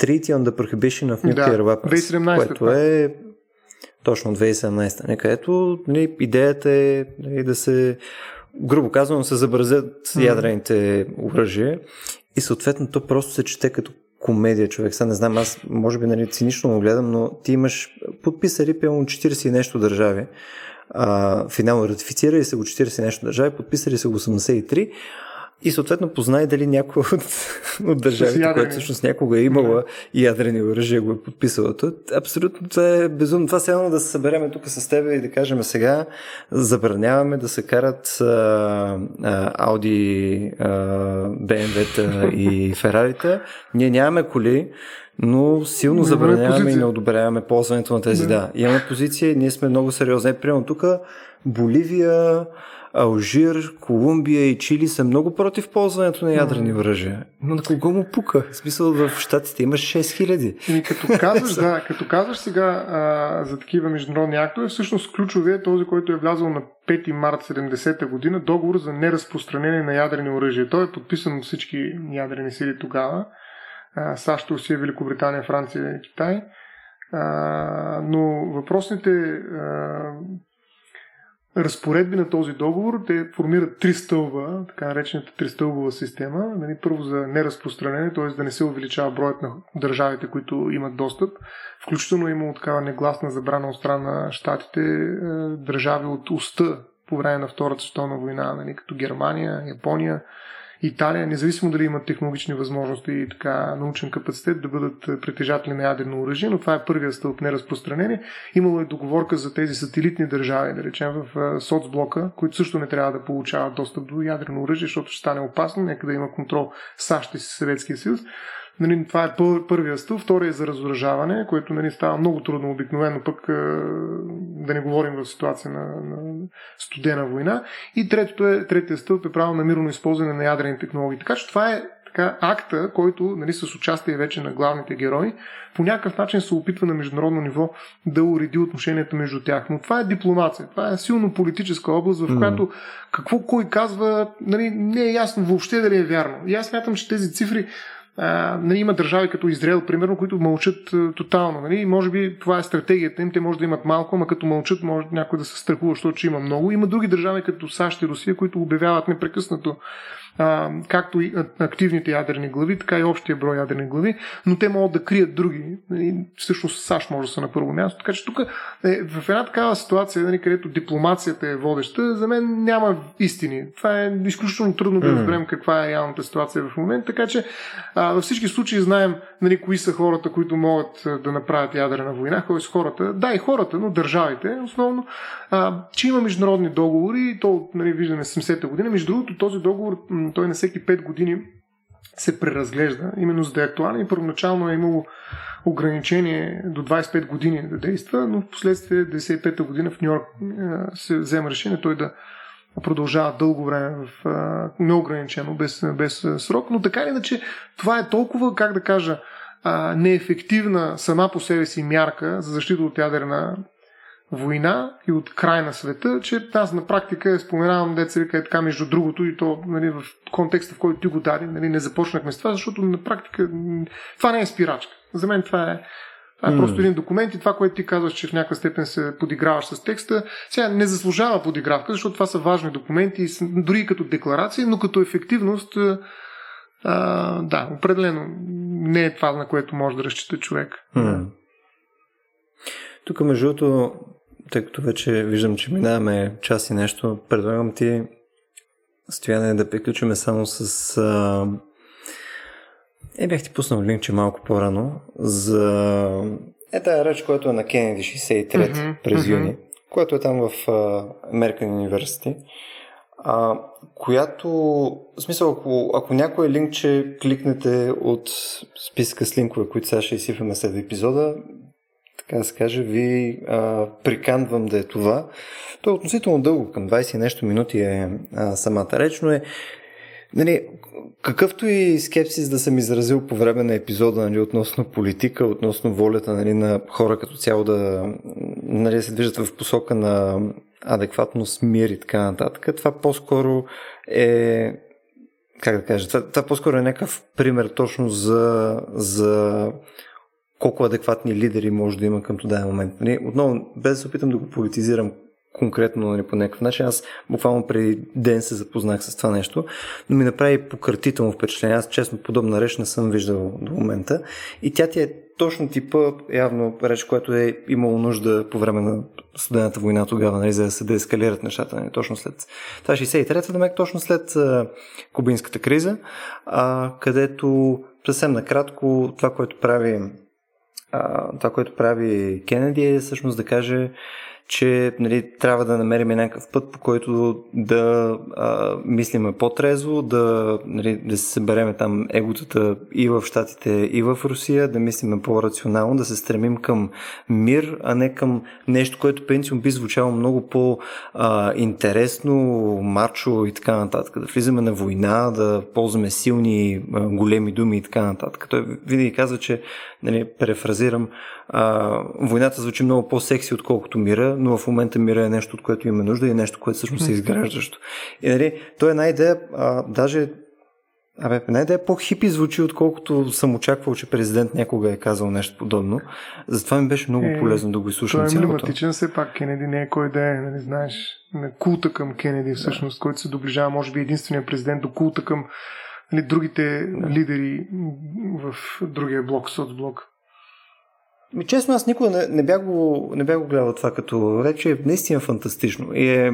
Treaty on the Prohibition of Nuclear да, Weapons, 2017, което е точно 2017, не, където нали, идеята е нали, да се грубо казано, се забразят mm. ядрените оръжия и съответно то просто се чете като комедия, човек. Сега не знам, аз може би нали, цинично го гледам, но ти имаш подписали пълно 40 и нещо държави, а, финално ратифицирали са го 40 нещо държави, подписали са го 83 и съответно познай дали някой от, от държавите, която всъщност някога е имала и ядрени оръжия, го е подписала. То, абсолютно това е безумно. Това е да се събереме тук с теб и да кажем сега забраняваме да се карат а, а, Audi, а, BMW-та и Ферарите. Ние нямаме коли, но силно забраняваме и не одобряваме ползването на тези. Да. да. Имаме позиция, ние сме много сериозни. Примерно тук Боливия, Алжир, Колумбия и Чили са много против ползването на ядрени оръжия. Но на кого му пука? В смисъл в Штатите има 6000. Ами, като казваш, да, като казваш сега а, за такива международни актове, всъщност ключовият е този, който е влязъл на 5 март 70-та година, договор за неразпространение на ядрени оръжия. Той е подписан от всички ядрени сили тогава. А, САЩ, Русия, Великобритания, Франция и Китай. А, но въпросните а, разпоредби на този договор, те формират три стълба, така наречената тристълбова система. Нали, първо за неразпространение, т.е. да не се увеличава броят на държавите, които имат достъп. Включително е имало такава негласна забрана от страна на щатите, е, държави от уста по време на Втората световна война, нали, като Германия, Япония, Италия, независимо дали имат технологични възможности и така научен капацитет да бъдат притежатели на ядрено оръжие, но това е първият стълб неразпространение. Имало е договорка за тези сателитни държави, да речем в соцблока, които също не трябва да получават достъп до ядрено оръжие, защото ще стане опасно, нека да има контрол САЩ и Съветския съюз. Нали, това е пър, първия стълб, втория е за разоръжаване, което нали, става много трудно обикновено, пък да не говорим в ситуация на, на студена война. И третото е, третия стълб е право на мирно използване на ядрени технологии. Така че това е така, акта, който нали, с участие вече на главните герои, по някакъв начин се опитва на международно ниво да уреди отношенията между тях. Но това е дипломация. Това е силно политическа област, в която какво кой казва, нали, не е ясно въобще дали е вярно. И аз смятам, че тези цифри нали, има държави като Израел, примерно, които мълчат тотално. Нали? Може би това е стратегията им, те може да имат малко, ама като мълчат, може някой да се страхува, защото има много. Има други държави като САЩ и Русия, които обявяват непрекъснато а, както и активните ядрени глави, така и общия брой ядрени глави, но те могат да крият други. И всъщност САЩ може да са на първо място. Така че тук е, в една такава ситуация, нали, където дипломацията е водеща, за мен няма истини. Това е изключително трудно да разберем каква е реалната ситуация в момента. Така че а, във всички случаи знаем нали, кои са хората, които могат да направят ядрена война, кои са хората, да и хората, но държавите основно, а, че има международни договори и то нали, виждаме 70-та година. Между другото, този договор той на всеки 5 години се преразглежда, именно за да е актуален първоначално е имало ограничение до 25 години да действа, но в последствие 95-та година в Нью Йорк се взема решение той да продължава дълго време в неограничено, без, без срок, но така или иначе това е толкова, как да кажа, неефективна сама по себе си мярка за защита от ядрена война и от край на света, че аз на практика споменавам деца вика е така между другото и то нали, в контекста, в който ти го даде, нали, не започнахме с това, защото на практика това не е спирачка. За мен това е, това е mm. просто един документ и това, което ти казваш, че в някаква степен се подиграваш с текста, сега не заслужава подигравка, защото това са важни документи, дори като декларации, но като ефективност, а, да, определено не е това, на което може да разчита човек. Mm. Тук, между другото, тъй като вече виждам, че минаваме час и нещо, предлагам ти стояне да приключиме само с... А... Е, бях ти пуснал линкче малко по-рано за... Е, тая реч, която е на Кенеди 63 mm-hmm, през юни, mm-hmm. което е там в American University, а, която, в смисъл, ако, ако някой линкче кликнете от списка с линкове, които сега ще изсипваме след епизода, така да се каже, ви а, приканвам да е това. То е относително дълго, към 20 нещо минути е а, самата реч, но е Нали, какъвто и скепсис да съм изразил по време на епизода нали, относно политика, относно волята нали, на хора като цяло да нали, се движат в посока на адекватност, мир и така нататък, това по-скоро е как да кажа, това, това по-скоро е някакъв пример точно за, за колко адекватни лидери може да има към този момент. Нали, отново, без да се опитам да го политизирам конкретно нали, по някакъв начин, аз буквално преди ден се запознах с това нещо, но ми направи пократително впечатление. Аз честно подобна реч не съм виждал до момента. И тя ти е точно типа, явно реч, което е имало нужда по време на студената война тогава, нали, за да се деескалират нещата, нали, точно след... Това 63-та, да точно след а, кубинската криза, а, където съвсем накратко това, което прави това, което прави Кенеди е всъщност да каже че нали, трябва да намерим някакъв път, по който да а, мислиме по-трезво, да, нали, да се събереме там еготата и в Штатите, и в Русия, да мислиме по-рационално, да се стремим към мир, а не към нещо, което принципно би звучало много по-интересно, марчо и така нататък. Да влизаме на война, да ползваме силни, големи думи и така нататък. Той винаги казва, че, нали, префразирам, а, войната звучи много по-секси, отколкото мира, но в момента мира е нещо, от което имаме нужда и е нещо, което всъщност е изграждащо. И нали, то е една идея, а, даже Абе, една идея по-хипи звучи, отколкото съм очаквал, че президент някога е казал нещо подобно. Затова ми беше много е, полезно да го изслушам той е емблематичен, все пак Кенеди не е кой да е, нали знаеш, на култа към Кенеди всъщност, да. който се доближава, може би единствения президент до култа към нали, другите да. лидери в другия блок, соцблок. Ми, честно, аз никога не, не, бях го, не бях го гледал това като реч. Е наистина фантастично. И е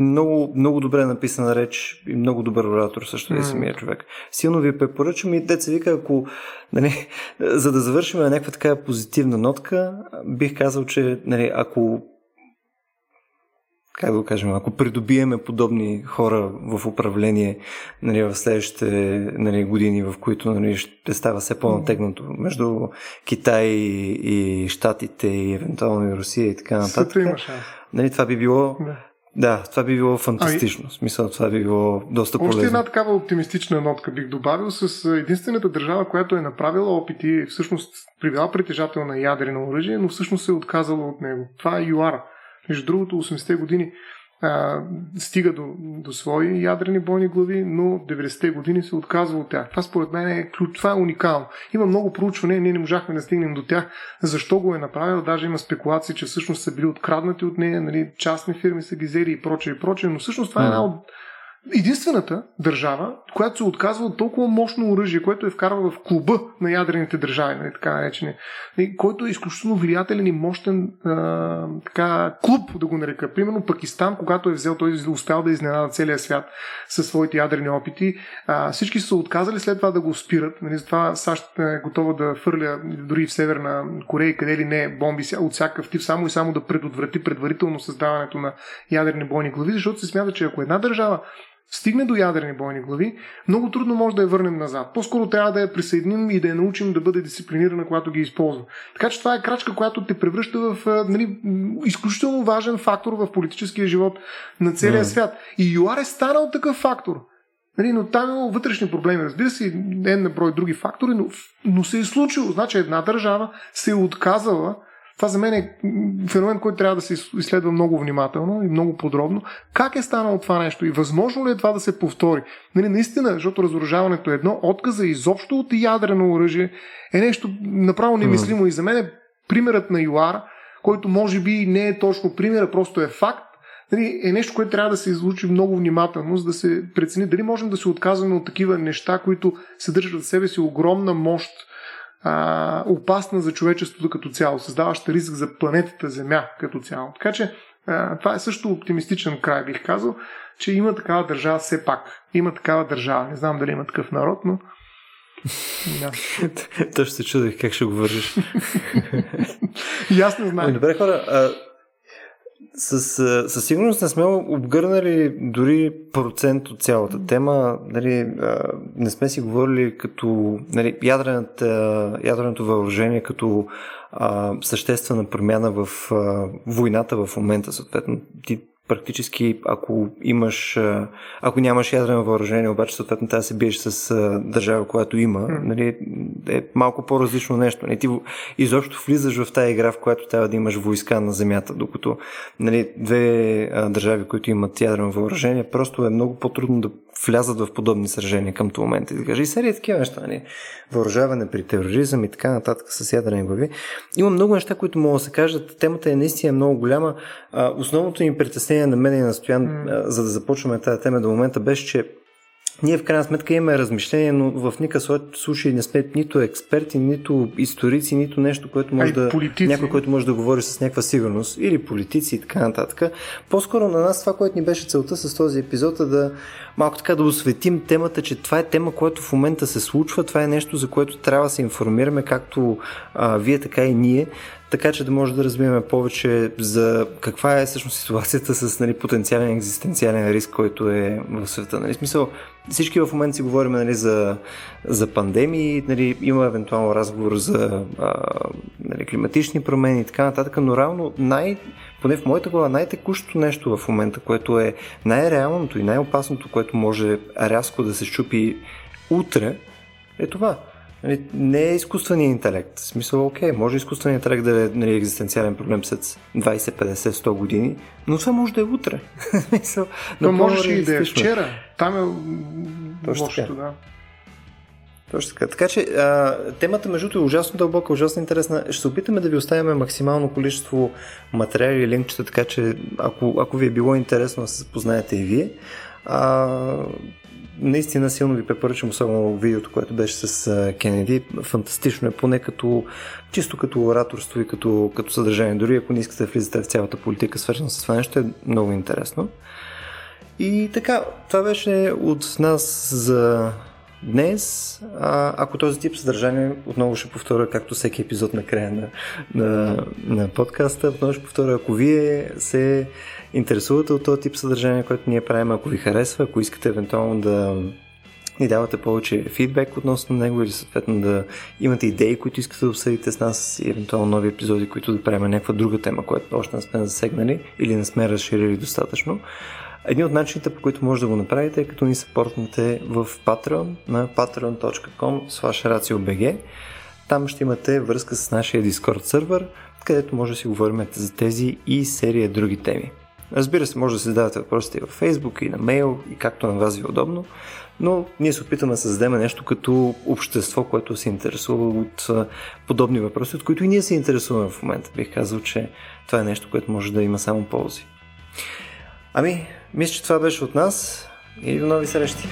много, много добре написана реч и много добър оратор също е mm. самия човек. Силно ви препоръчвам и деца вика, ако нали, за да завършим на някаква така позитивна нотка, бих казал, че нали, ако как да го кажем, ако придобиеме подобни хора в управление нали, в следващите нали, години, в които нали, ще става все по-натегнато между Китай и Штатите и евентуално и Русия и така нататък. Нали, това би било да. Да, това би било фантастично. Ами, смисъл, това би било доста полезно. Още една такава оптимистична нотка бих добавил с единствената държава, която е направила опити, всъщност привела притежател на ядрено оръжие, но всъщност се е отказала от него. Това е ЮАР. Между другото, 80-те години а, стига до, до свои ядрени бойни глави, но 90-те години се отказва от тях. Това според мен е ключ, това е уникално. Има много проучвания, ние не можахме да стигнем до тях. Защо го е направил? Даже има спекулации, че всъщност са били откраднати от нея, нали, частни фирми са ги взели и прочее и прочее, но всъщност това е една от единствената държава, която се отказва от толкова мощно оръжие, което е вкарва в клуба на ядрените държави, нали, така наречени, нали, който е изключително влиятелен и мощен а, така, клуб, да го нарека. Примерно Пакистан, когато е взел, той е успял да изненада целия свят със своите ядрени опити. А, всички са отказали след това да го спират. Нали, затова САЩ е готова да фърля дори в Северна Корея, къде ли не бомби от всякакъв тип, само и само да предотврати предварително създаването на ядрени бойни глави, защото се смята, че ако една държава стигне до ядрени бойни глави, много трудно може да я върнем назад. По-скоро трябва да я присъединим и да я научим да бъде дисциплинирана, когато ги използва. Така че това е крачка, която те превръща в нали, изключително важен фактор в политическия живот на целия mm. свят. И ЮАР е станал такъв фактор. Нали, но там има вътрешни проблеми, разбира се, не на брой други фактори, но, но се е случило. Значи една държава се е отказала това за мен е феномен, който трябва да се изследва много внимателно и много подробно. Как е станало това нещо и възможно ли е това да се повтори? Нали, наистина, защото разоръжаването е едно, отказа изобщо от ядрено оръжие е нещо направо немислимо. Mm. И за мен е примерът на ЮАР, който може би не е точно пример, просто е факт, нали, е нещо, което трябва да се излучи много внимателно, за да се прецени дали можем да се отказваме от такива неща, които съдържат в себе си огромна мощ а, опасна за човечеството като цяло, създаваща риск за планетата Земя като цяло. Така че а, това е също оптимистичен край, бих казал, че има такава държава все пак. Има такава държава. Не знам дали има такъв народ, но да. Точно се чудих как ще го вържиш. Ясно знам. Добре, хора. С, със сигурност не сме обгърнали дори процент от цялата тема. Нали, не сме си говорили като нали, ядреното въоръжение като а, съществена промяна в а, войната в момента. Съответно, ти практически, ако имаш, ако нямаш ядрено въоръжение, обаче съответно трябва да се биеш с държава, която има, mm. нали, е малко по-различно нещо. Нали, ти изобщо влизаш в тази игра, в която трябва да имаш войска на земята, докато нали, две държави, които имат ядрено въоръжение, просто е много по-трудно да влязат в подобни сражения към този момент. И да кажа, и серия такива неща, нали? въоръжаване при тероризъм и така нататък с ядрени глави. Има много неща, които могат да се кажат. Темата е наистина много голяма. А, основното им притеснение на мен и на Стоян, mm. за да започваме тази тема до момента, беше, че ние в крайна сметка имаме размишление, но в никакъв случай не сме нито експерти, нито историци, нито нещо, което може да. Политици. Някой, който може да говори с някаква сигурност. Или политици и така нататък. По-скоро на нас това, което ни беше целта с този епизод е да малко така да осветим темата, че това е тема, която в момента се случва. Това е нещо, за което трябва да се информираме, както а, вие, така и ние така че да може да разбираме повече за каква е всъщност ситуацията с нали, потенциален екзистенциален риск, който е в света. Нали? Смисъл, всички в момента си говорим нали, за, за пандемии, нали, има евентуално разговор за а, нали, климатични промени и така нататък, но реално най- поне в моята глава, най-текущото нещо в момента, което е най-реалното и най-опасното, което може рязко да се щупи утре, е това. Нали, не е изкуственият интелект. В смисъл, окей, може изкуственият интелект да е нали, екзистенциален проблем след 20, 50, 100 години, но това може да е утре. но може и да е вчера. Там е Точно лошото, да. Точно така. Така че а, темата между е ужасно дълбока, ужасно интересна. Ще се опитаме да ви оставим максимално количество материали и линкчета, така че ако, ако ви е било интересно да се запознаете и вие. А, наистина силно ви препоръчвам, особено видеото, което беше с Кенеди. Фантастично е, поне като чисто като ораторство и като, като съдържание. Дори ако не искате да влизате в цялата политика, свързана с това нещо, е много интересно. И така, това беше от нас за днес. А, ако този тип съдържание, отново ще повторя, както всеки епизод на края на, на, на подкаста, отново ще повторя, ако вие се интересувате от този тип съдържание, което ние правим, ако ви харесва, ако искате евентуално да ни давате повече фидбек относно него или съответно да имате идеи, които искате да обсъдите с нас и евентуално нови епизоди, които да правим някаква друга тема, която още не сме засегнали или не сме разширили достатъчно. Едни от начините, по които може да го направите, е като ни съпортнете в Patreon на patreon.com ratiobg. Там ще имате връзка с нашия Discord сервер, където може да си говорим за тези и серия други теми. Разбира се, може да се задавате въпросите и във Facebook, и на мейл, и както на вас ви е удобно, но ние се опитаме да създадем нещо като общество, което се интересува от подобни въпроси, от които и ние се интересуваме в момента. Бих казал, че това е нещо, което може да има само ползи. Ами, мисля, че това беше от нас и до нови срещи!